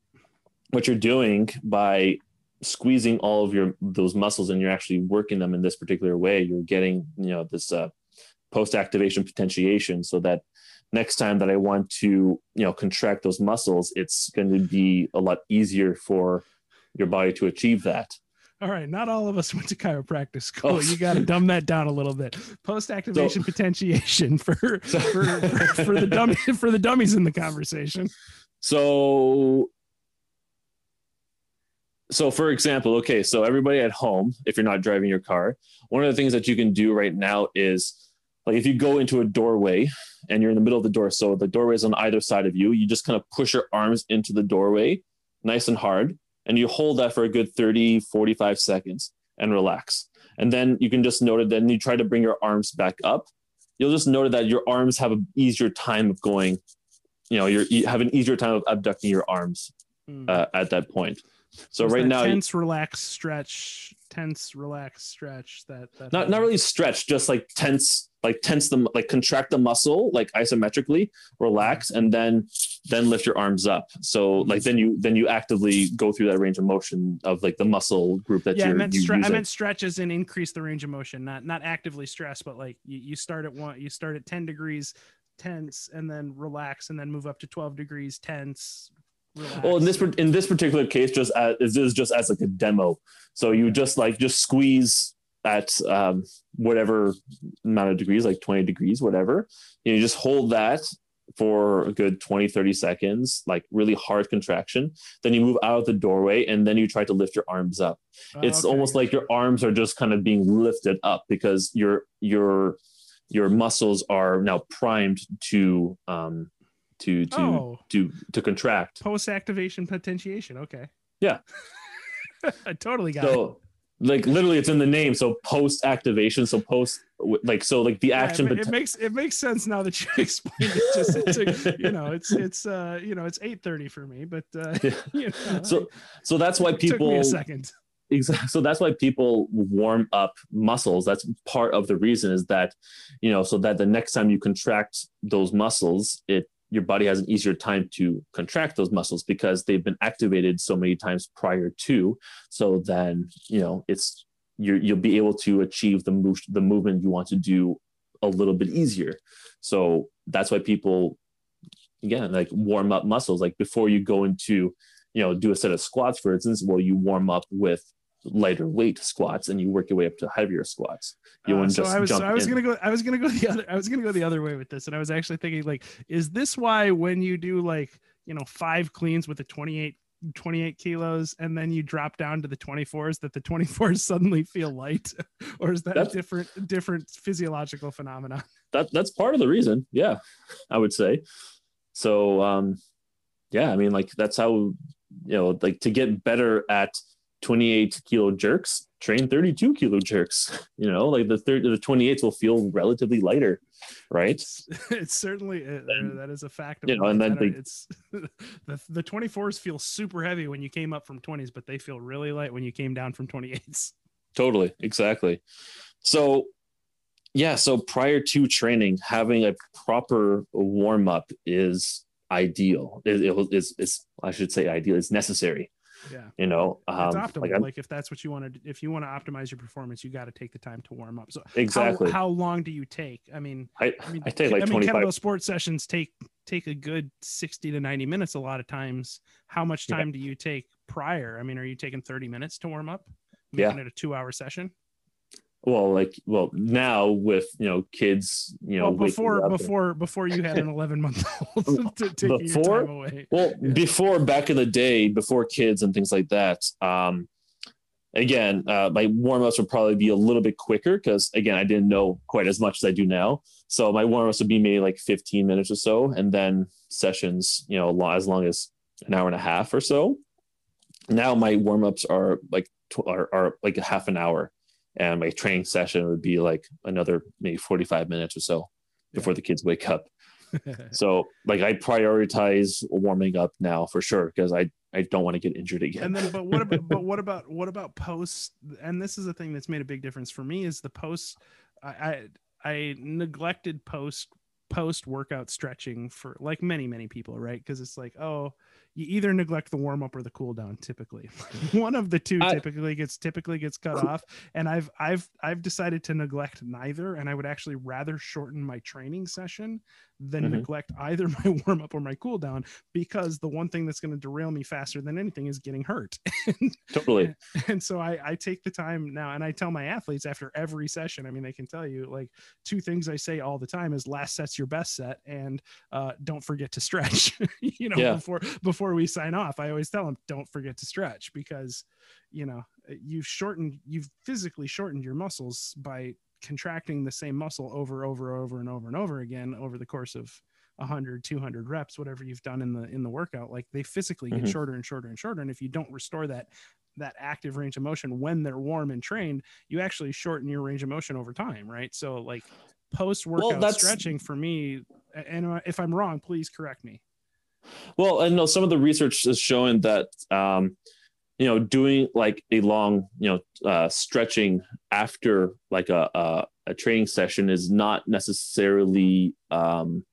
what you're doing by squeezing all of your those muscles and you're actually working them in this particular way, you're getting you know this uh, post activation potentiation, so that next time that I want to you know contract those muscles, it's going to be a lot easier for your body to achieve that. All right. Not all of us went to chiropractic school. Oh. You got to dumb that down a little bit. Post activation potentiation for, for, for for the dummy for the dummies in the conversation. So, so for example, okay, so everybody at home, if you're not driving your car, one of the things that you can do right now is like if you go into a doorway and you're in the middle of the door, so the doorway is on either side of you, you just kind of push your arms into the doorway nice and hard, and you hold that for a good 30, 45 seconds and relax. And then you can just note it, then you try to bring your arms back up. You'll just note that your arms have an easier time of going, you know, you're, you have an easier time of abducting your arms mm. uh, at that point. So right now, tense, relax, stretch, tense, relax, stretch. That, that not not really stretch, just like tense, like tense them, like contract the muscle, like isometrically, relax, mm-hmm. and then then lift your arms up. So mm-hmm. like then you then you actively go through that range of motion of like the muscle group that yeah, you're. I meant, stre- I meant stretch as in increase the range of motion, not not actively stress, but like you, you start at one, you start at ten degrees tense and then relax and then move up to 12 degrees tense Relax. Well, in this in this particular case, just as this is just as like a demo. So you just like just squeeze at um, whatever amount of degrees, like 20 degrees, whatever. And you just hold that for a good 20, 30 seconds, like really hard contraction. Then you move out of the doorway and then you try to lift your arms up. Oh, it's okay. almost like your arms are just kind of being lifted up because your your your muscles are now primed to um, to to oh. to to contract. Post activation potentiation. Okay. Yeah. I totally got so, it. Like literally, it's in the name. So post activation. So post like so like the action. Yeah, it, it, makes it makes sense now that you explained it. Just it's you know it's it's uh you know it's eight thirty for me, but uh, yeah. you know, so so that's why people. Took me a second. Exactly. So that's why people warm up muscles. That's part of the reason is that, you know, so that the next time you contract those muscles, it your body has an easier time to contract those muscles because they've been activated so many times prior to. So then you know it's you you'll be able to achieve the move the movement you want to do a little bit easier. So that's why people again like warm up muscles. Like before you go into you know do a set of squats for instance well you warm up with lighter weight squats and you work your way up to heavier squats. You uh, wouldn't so just I was, jump so I was in. gonna go I was gonna go the other I was gonna go the other way with this. And I was actually thinking like, is this why when you do like, you know, five cleans with a 28 28 kilos and then you drop down to the 24s that the 24s suddenly feel light or is that that's, a different different physiological phenomenon that that's part of the reason yeah i would say so um yeah i mean like that's how you know like to get better at 28 kilo jerks train 32 kilo jerks you know like the third the 28s will feel relatively lighter right? It's, it's certainly uh, and, uh, that is a fact you know and then they, it's the, the 24s feel super heavy when you came up from 20s but they feel really light when you came down from 28s totally exactly. So yeah so prior to training having a proper warm up is ideal. It, it, it's, it's i should say ideal it's necessary yeah. You know um, it's optimal. like, like, if that's what you want to if you want to optimize your performance you got to take the time to warm up. So exactly. how, how long do you take? I mean i, I mean i take like I mean, 25 kettlebell sports sessions take take a good 60 to 90 minutes a lot of times. How much time yeah. do you take prior? I mean are you taking 30 minutes to warm up? Making yeah. it a two hour session well like well now with you know kids you know well, before before and... before you had an 11 month old before? well yeah. before back in the day before kids and things like that um again uh, my warm-ups would probably be a little bit quicker because again i didn't know quite as much as i do now. So my warm-ups would be maybe like 15 minutes or so and then sessions you know as long as an hour and a half or so. Now my warm-ups are like are, are like a half an hour and my training session would be like another maybe 45 minutes or so before yeah. the kids wake up. So like i prioritize warming up now for sure because i i don't want to get injured again. And then but what about but what about what about post and this is a thing that's made a big difference for me is the post i i, I neglected post post workout stretching for like many many people right? Because it's like oh you either neglect the warm up or the cool down typically one of the two I, typically gets typically gets cut off and i've i've i've decided to neglect neither and i would actually rather shorten my training session than mm-hmm. neglect either my warm up or my cool down because the one thing that's going to derail me faster than anything is getting hurt totally and so I, I take the time now and i tell my athletes after every session i mean they can tell you like two things i say all the time is last set's your best set and uh, don't forget to stretch you know yeah. before before before we sign off, I always tell them, don't forget to stretch because, you know, you've shortened, you've physically shortened your muscles by contracting the same muscle over over over and over and over again over the course of 100 200 reps whatever you've done in the in the workout. Like they physically get mm-hmm. shorter and shorter and shorter and if you don't restore that that active range of motion when they're warm and trained you actually shorten your range of motion over time right? So like post workout well, stretching for me and if i'm wrong please correct me well i know some of the research is showing that um you know doing like a long you know uh, stretching after like a, a, a training session is not necessarily um,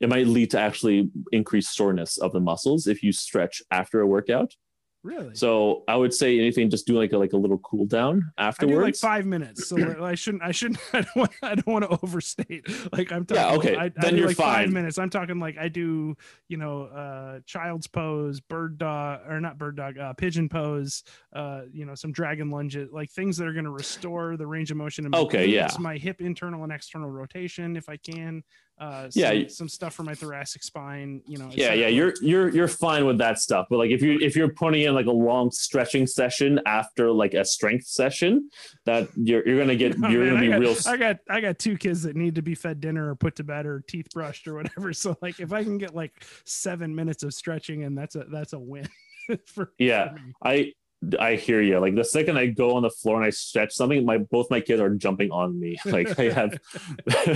it might lead to actually increased soreness of the muscles if you stretch after a workout Really? So I would say anything, just do like a like a little cool down afterwards. like five minutes. So I shouldn't. I shouldn't. I don't want. I don't want to overstate. Like I'm talking. Yeah. Okay. I, then I you're like fine. Five minutes. I'm talking like I do. You know, uh, child's pose, bird dog, or not bird dog, uh, pigeon pose. Uh, you know, some dragon lunges, like things that are going to restore the range of motion. In okay. Yeah. My hip internal and external rotation, if I can uh, some, yeah, some stuff for my thoracic spine. You know. Yeah, yeah, you're you're you're fine with that stuff. But like if you if you're putting in like a long stretching session after like a strength session, that you're you're gonna get you're man, gonna be got, real. I got I got two kids that need to be fed dinner or put to bed or teeth brushed or whatever. So like if I can get like seven minutes of stretching and that's a that's a win. for, yeah, for I I hear you. Like the second I go on the floor and I stretch something, my both my kids are jumping on me. Like I have.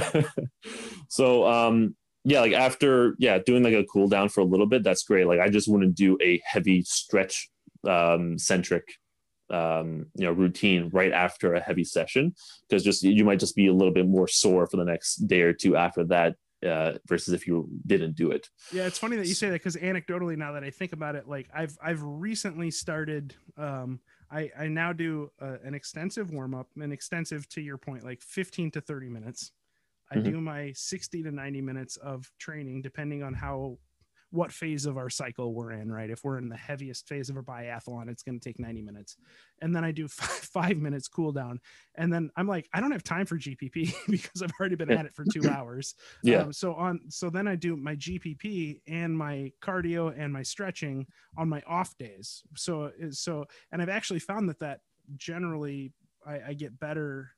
so um yeah, like after yeah doing like a cool down for a little bit, that's great. Like I just want to do a heavy stretch um centric um you know routine right after a heavy session because just you might just be a little bit more sore for the next day or two after that uh, versus if you didn't do it. Yeah, it's funny that you say that because anecdotally, now that I think about it, like I've I've recently started. Um, I I now do uh, an extensive warm up, an extensive to your point, like 15 to 30 minutes. I mm-hmm. do my 60 to 90 minutes of training, depending on how what phase of our cycle we're in, right? If we're in the heaviest phase of a biathlon, it's going to take 90 minutes. And then I do five, five, minutes cool down. And then I'm like, I don't have time for GPP because I've already been at it for two hours. Yeah. Um, so on, so then I do my GPP and my cardio and my stretching on my off days. So, so, and I've actually found that that generally I, I get better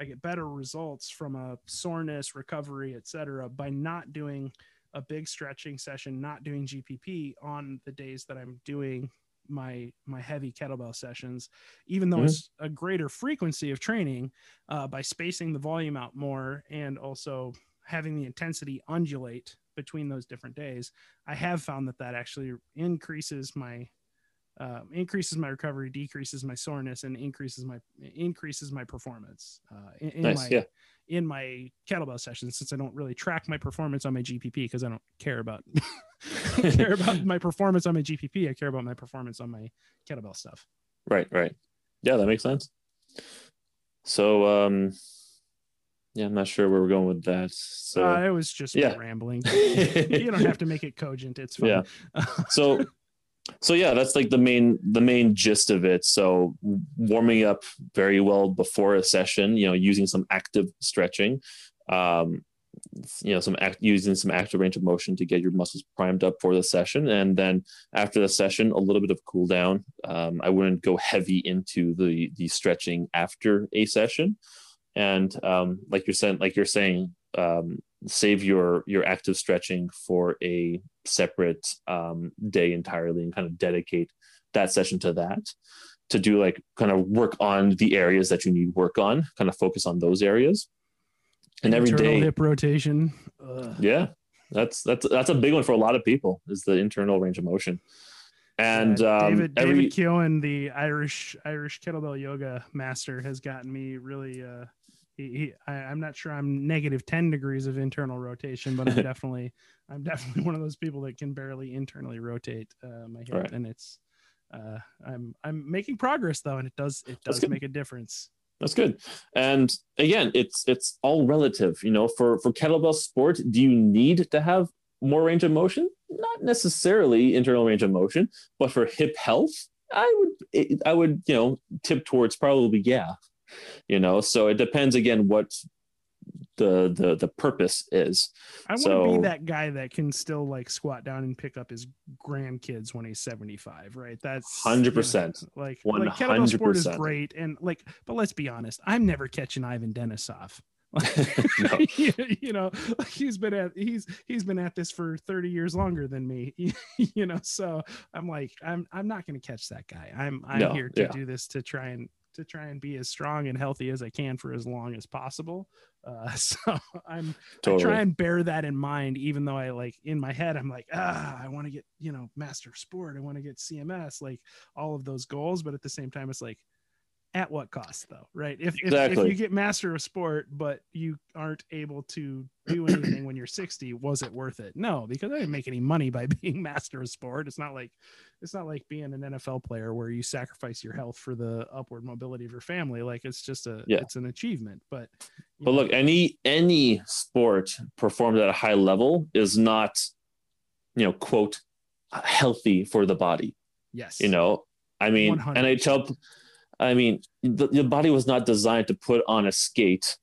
I get better results from a soreness, recovery, et cetera, by not doing a big stretching session, not doing GPP on the days that I'm doing my my heavy kettlebell sessions, even though mm-hmm. it's a greater frequency of training uh, by spacing the volume out more and also having the intensity undulate between those different days. I have found that that actually increases my uh, increases my recovery, decreases my soreness, and increases my increases my performance uh, in, in nice, my yeah in my kettlebell sessions since I don't really track my performance on my GPP because I don't care about care about my performance on my GPP. I care about my performance on my kettlebell stuff. Right, right. Yeah, that makes sense. So um yeah, I'm not sure where we're going with that. So uh, it was just yeah. rambling. you don't have to make it cogent. It's fine. Yeah. So so yeah that's like the main the main gist of it. So warming up very well before a session you know using some active stretching um, you know some act, using some active range of motion to get your muscles primed up for the session. And then after the session a little bit of cool down. Um, i wouldn't go heavy into the the stretching after a session. And um, like you're saying like you're saying um, save your your active stretching for a separate um, day entirely and kind of dedicate that session to that to do like kind of work on the areas that you need work on kind of focus on those areas. And every day hip rotation. Ugh. yeah that's that's that's a big one for a lot of people is the internal range of motion. And um, David, every, David Keown, the Irish Irish kettlebell yoga master, has gotten me really uh, he, he I, am not sure I'm negative 10 degrees of internal rotation, but I'm definitely I'm definitely one of those people that can barely internally rotate uh, my hip, right. and it's uh, I'm I'm making progress though, and it does it does make a difference. That's good. And again, it's it's all relative. You know, for for kettlebell sport, do you need to have more range of motion? Not necessarily internal range of motion, but for hip health, I would I would you know tip towards probably yeah you know so it depends again what the the the purpose is. I want So- to be that guy that can still like squat down and pick up his grandkids when he's 75, right? That's 100%. you know, like like kettlebell sport is great and like but let's be honest, I'm never catching Ivan Denisov. No. you, you know, he's been at he's he's been at this for 30 years longer than me. you know, so I'm like I'm I'm not going to catch that guy. I'm I'm No, here to yeah. do this to try and to try and be as strong and healthy as I can for as long as possible. Uh, so I'm I Totally. try and bear that in mind, even though I like in my head, I'm like, ah, I want to get, you know, master of sport. I want to get CMS, like all of those goals. But at the same time, it's like, at what cost though? Right. If, if, if you get master of sport, but you aren't able to do anything when you're 60, was it worth it? No, because I didn't make any money by being master of sport. It's not like, it's not like being an NFL player where you sacrifice your health for the upward mobility of your family. Like it's just a, Yeah. it's an achievement, but, But know, look, any any sport performed at a high level is not, you know, quote, healthy for the body. yes, You know, I mean, 100%. NHL. I mean, the, the body was not designed to put on a skate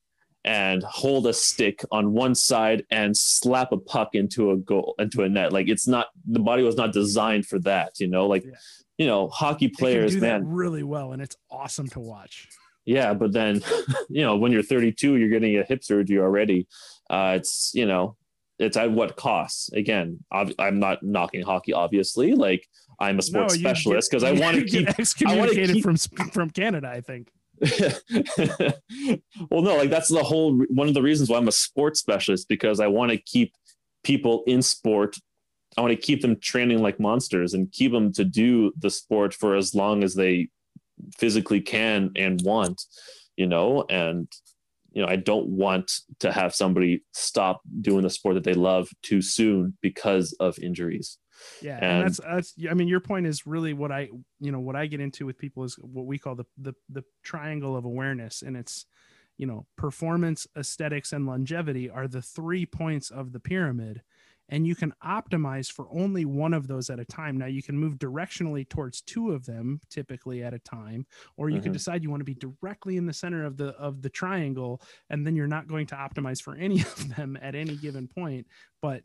and hold a stick on one side and slap a puck into a goal into a net. Like it's not the body was not designed for that. You know, like Yeah. you know, hockey players, do man. really well, and it's awesome to watch. Yeah, but then, you know, when you're 32, you're getting a hip surgery already. Uh, it's you know, it's at what costs? Again, I'm not knocking hockey, obviously. Like I'm a sports No, specialist because I want to keep. excommunicated keep- from from Canada. I think. well, no, like that's the whole one of the reasons why I'm a sports specialist because I want to keep people in sport. I want to keep them training like monsters and keep them to do the sport for as long as they physically can and want, you know, and you know, I don't want to have somebody stop doing the sport that they love too soon because of injuries. Yeah, and, And- that's that's. I mean, your point is really what I you know what I get into with people is what we call the the the triangle of awareness, and it's you know performance, aesthetics, and longevity are the three points of the pyramid. And you can optimize for only one of those at a time. Now you can move directionally towards two of them typically at a time, or you can Mhm. decide you want to be directly in the center of the of the triangle, and then you're not going to optimize for any of them at any given point. But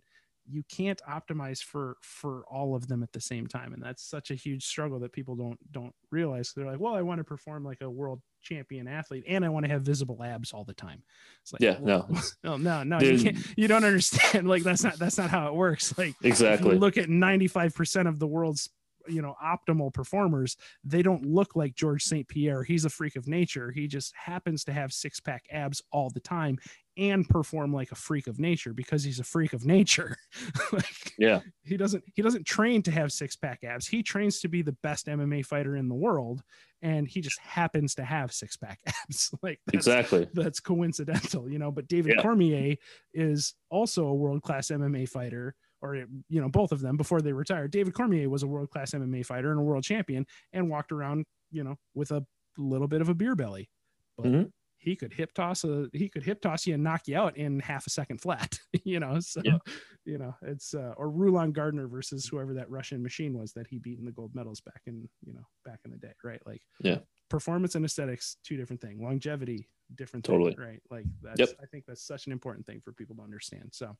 you can't optimize for for all of them at the same time. And that's such a huge struggle that people don't don't realize. They're like well i want to perform like a world champion athlete and i want to have visible abs all the time. It's like Yeah, well, no, no no no you, can't, you don't understand. Like that's not that's not how it works. Like exactly. look at 95% of the world's you know optimal performers they don't look like george st pierre he's a freak of nature he just happens to have six pack abs all the time and perform like a freak of nature because he's a freak of nature like Yeah. he doesn't he doesn't train to have six pack abs he trains to be the best mma fighter in the world and he just happens to have six pack abs like that's, Exactly. that's coincidental, you know. But David Yeah. Cormier is also a world class MMA fighter, or you know, both of them before they retired. David Cormier was a world class MMA fighter and a world champion, and walked around, you know, with a little bit of a beer belly. But Mhm. he could hip toss a he could hip toss you and knock you out in half a second flat, you know. So Yeah. you know, it's uh, or Rulon Gardner versus whoever that Russian machine was that he beat in the gold medals back in you know back in the day, right? Like Yeah. performance and aesthetics two different things longevity different Totally. thing, right like that's Yep. i think that's such an important thing for people to understand so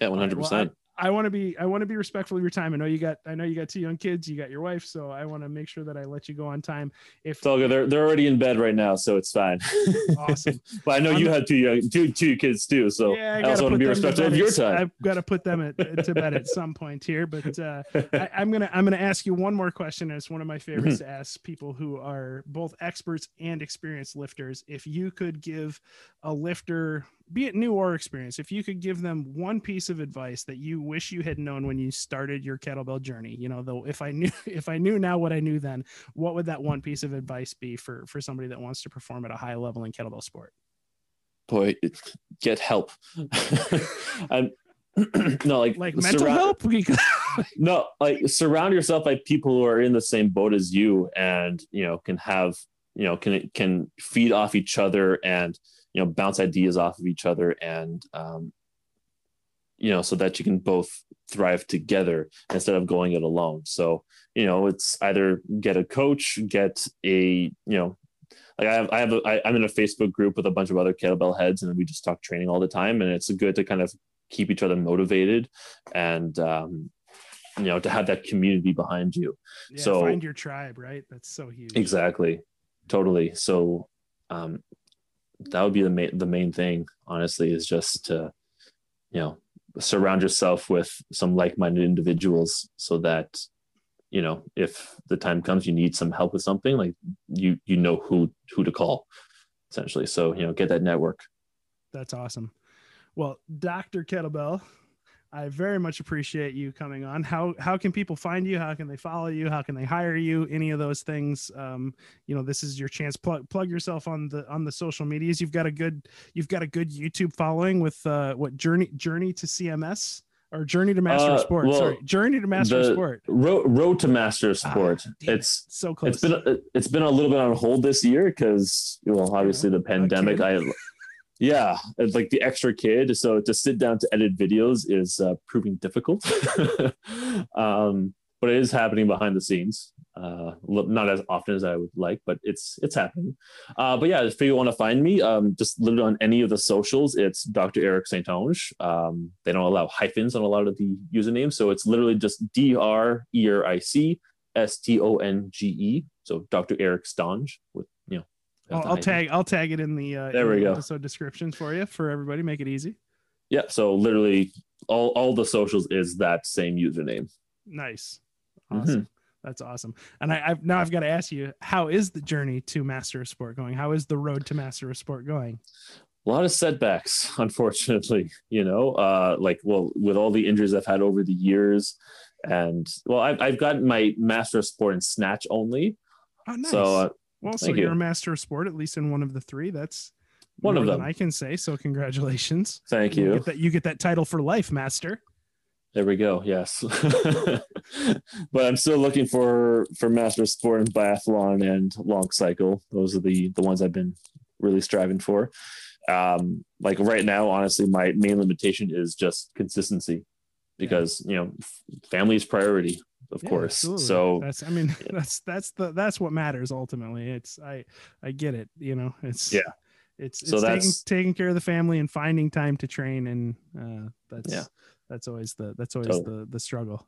Yeah, all one right, hundred well, percent. I want to be I want to be respectful of your time. I know you got I know you got two young kids, you got your wife, so I want to make sure that I let you go on time. If It's all good. They're they're already in bed right now, so it's fine. awesome. but I know I'm- you have two young two two kids too, so yeah, I, gotta also want to be respectful of your time. I've got to put them at, to bed at some point here, but uh, I, I'm gonna I'm gonna ask you one more question. It's one of my favorites Mm-hmm. to ask people who are both experts and experienced lifters. If you could give a lifter, be it new or experienced, if you could give them one piece of advice that you wish you had known when you started your kettlebell journey, you know, though if I knew if I knew now what I knew then, what would that one piece of advice be for for somebody that wants to perform at a high level in kettlebell sport? Boy, get help. I'm no like Like mental surround- help? No like surround yourself by people who are in the same boat as you and you know can have you know can can feed off each other and you know bounce ideas off of each other and um you know so that you can both thrive together instead of going it alone so you know it's either get a coach get a you know like I have, I have, a, I, I'm in a Facebook group with a bunch of other kettlebell heads, and we just talk training all the time, and it's good to kind of keep each other motivated, and um, you know, to have that community behind you. Yeah, so find your tribe, right? That's so huge. Exactly, totally. So, um, that would be the main the main thing. Honestly, is just to, you know, surround yourself with some like minded individuals, so that you know if the time comes you need some help with something like you you know who who to call essentially. So you know get that network. That's awesome. Well dr kettlebell i very much appreciate you coming on how how can people find you how can they follow you how can they hire you any of those things um you know this is your chance plug plug yourself on the on the social medias you've got a good you've got a good youtube following with uh what journey journey to cms or Journey to Master uh, Sport. Well, Sorry, Journey to Master Sport. Road, road to Master ah, Sport. Ah, it's so close. It's been it's been a little bit on hold this year because well, obviously the pandemic. I yeah, it's like the extra kid. So to sit down to edit videos is uh, proving difficult. um, but it is happening behind the scenes. Uh, not as often as I would like, but it's it's happening. Uh, but yeah, if you want to find me, um, just literally on any of the socials, it's Dr. Eric Onge. Um, they don't allow hyphens on a lot of the usernames, so it's literally just D R E R I C S T O N G E. So Dr. Eric St.-Onge with you know. I'll, I'll tag I'll tag it in the uh, there we the go episode descriptions for you for everybody. Make it easy. Yeah. So literally all all the socials is that same username. Nice. Mm-hmm. Awesome. Mm-hmm. That's awesome. And I, have now I've got to ask you, how is the journey to master of sport going? How is the road to master of sport going? A lot of setbacks, unfortunately. You know, uh, like well, with all the injuries I've had over the years, and well, I've I've gotten my master of sport in snatch only. Oh, nice. So, uh, well, so you're you. a master of sport, at least in one of the three. That's one of them. I can say so. Congratulations. Thank you. You get that, you get that title for life, master. There we go. Yes, but I'm still looking for for master sport and biathlon and long cycle. Those are the the ones I've been really striving for. Um, like right now, honestly, my main limitation is just consistency, because yeah. you know, family is priority, of yeah, course. Absolutely. So that's I mean that's that's the that's what matters ultimately. It's I I get it. You know, it's yeah. It's, it's so taking, that's taking care of the family and finding time to train and uh, that's yeah that's always the that's always totally. the the struggle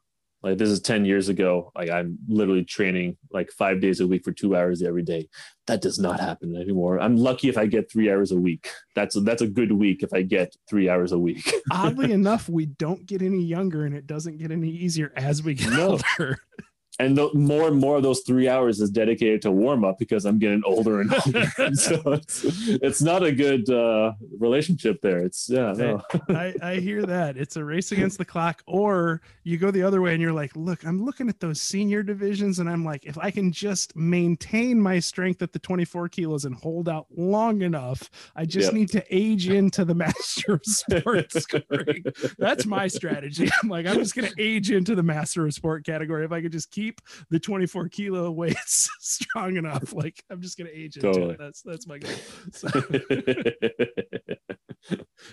like this is 10 years ago. Like i'm literally training like five days a week for two hours every day. That does not happen anymore. I'm lucky if i get three hours a week. That's a, that's a good week if i get three hours a week. Oddly enough we don't get any younger and it doesn't get any easier as we get no. older and the, more and more of those three hours is dedicated to warm up because I'm getting older and older. so it's, it's not a good uh, relationship there. It's yeah, no. I, I hear that it's a race against the clock, or you go the other way and you're like, look, I'm looking at those senior divisions, and I'm like, if I can just maintain my strength at the 24 kilos and hold out long enough, I just yep. need to age into the master of sport scoring. That's my strategy. I'm like, I'm just gonna age into the master of sport category if I could just keep keep the 24 kilo weights strong enough. Like I'm just gonna age into totally. it. That's that's my goal. So.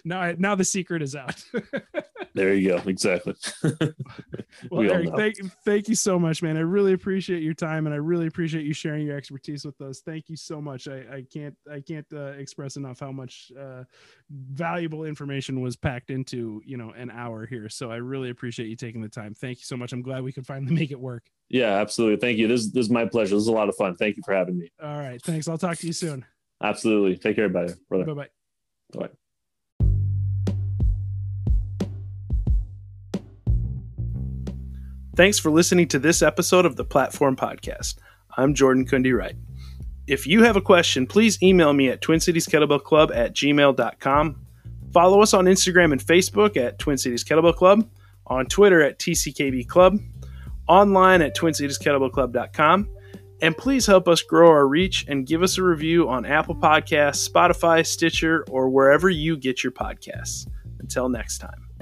now I, now the secret is out. there you go. Exactly. well, we Eric, thank, thank you so much, man. I really appreciate your time and I really appreciate you sharing your expertise with us. Thank you so much. I, I can't I can't uh, express enough how much uh, valuable information was packed into you know an hour here. So I really appreciate you taking the time. Thank you so much. I'm glad we could finally make it work. Yeah, absolutely. Thank you. This, this is my pleasure. This is a lot of fun. Thank you for having me. All right. Thanks. I'll talk to you soon. Absolutely. Take care, brother. Bye bye. Bye. Thanks for listening to this episode of the Platform Podcast. I'm Jordan Kundi Wright. If you have a question, please email me at Twin Cities Kettlebell Club at gmail.com. Follow us on Instagram and Facebook at Twin Cities Kettlebell Club, on Twitter at TCKB Club, online at twincitieskettlebellclub.com. And please help us grow our reach and give us a review on Apple Podcasts, Spotify, Stitcher, or wherever you get your podcasts. Until next time.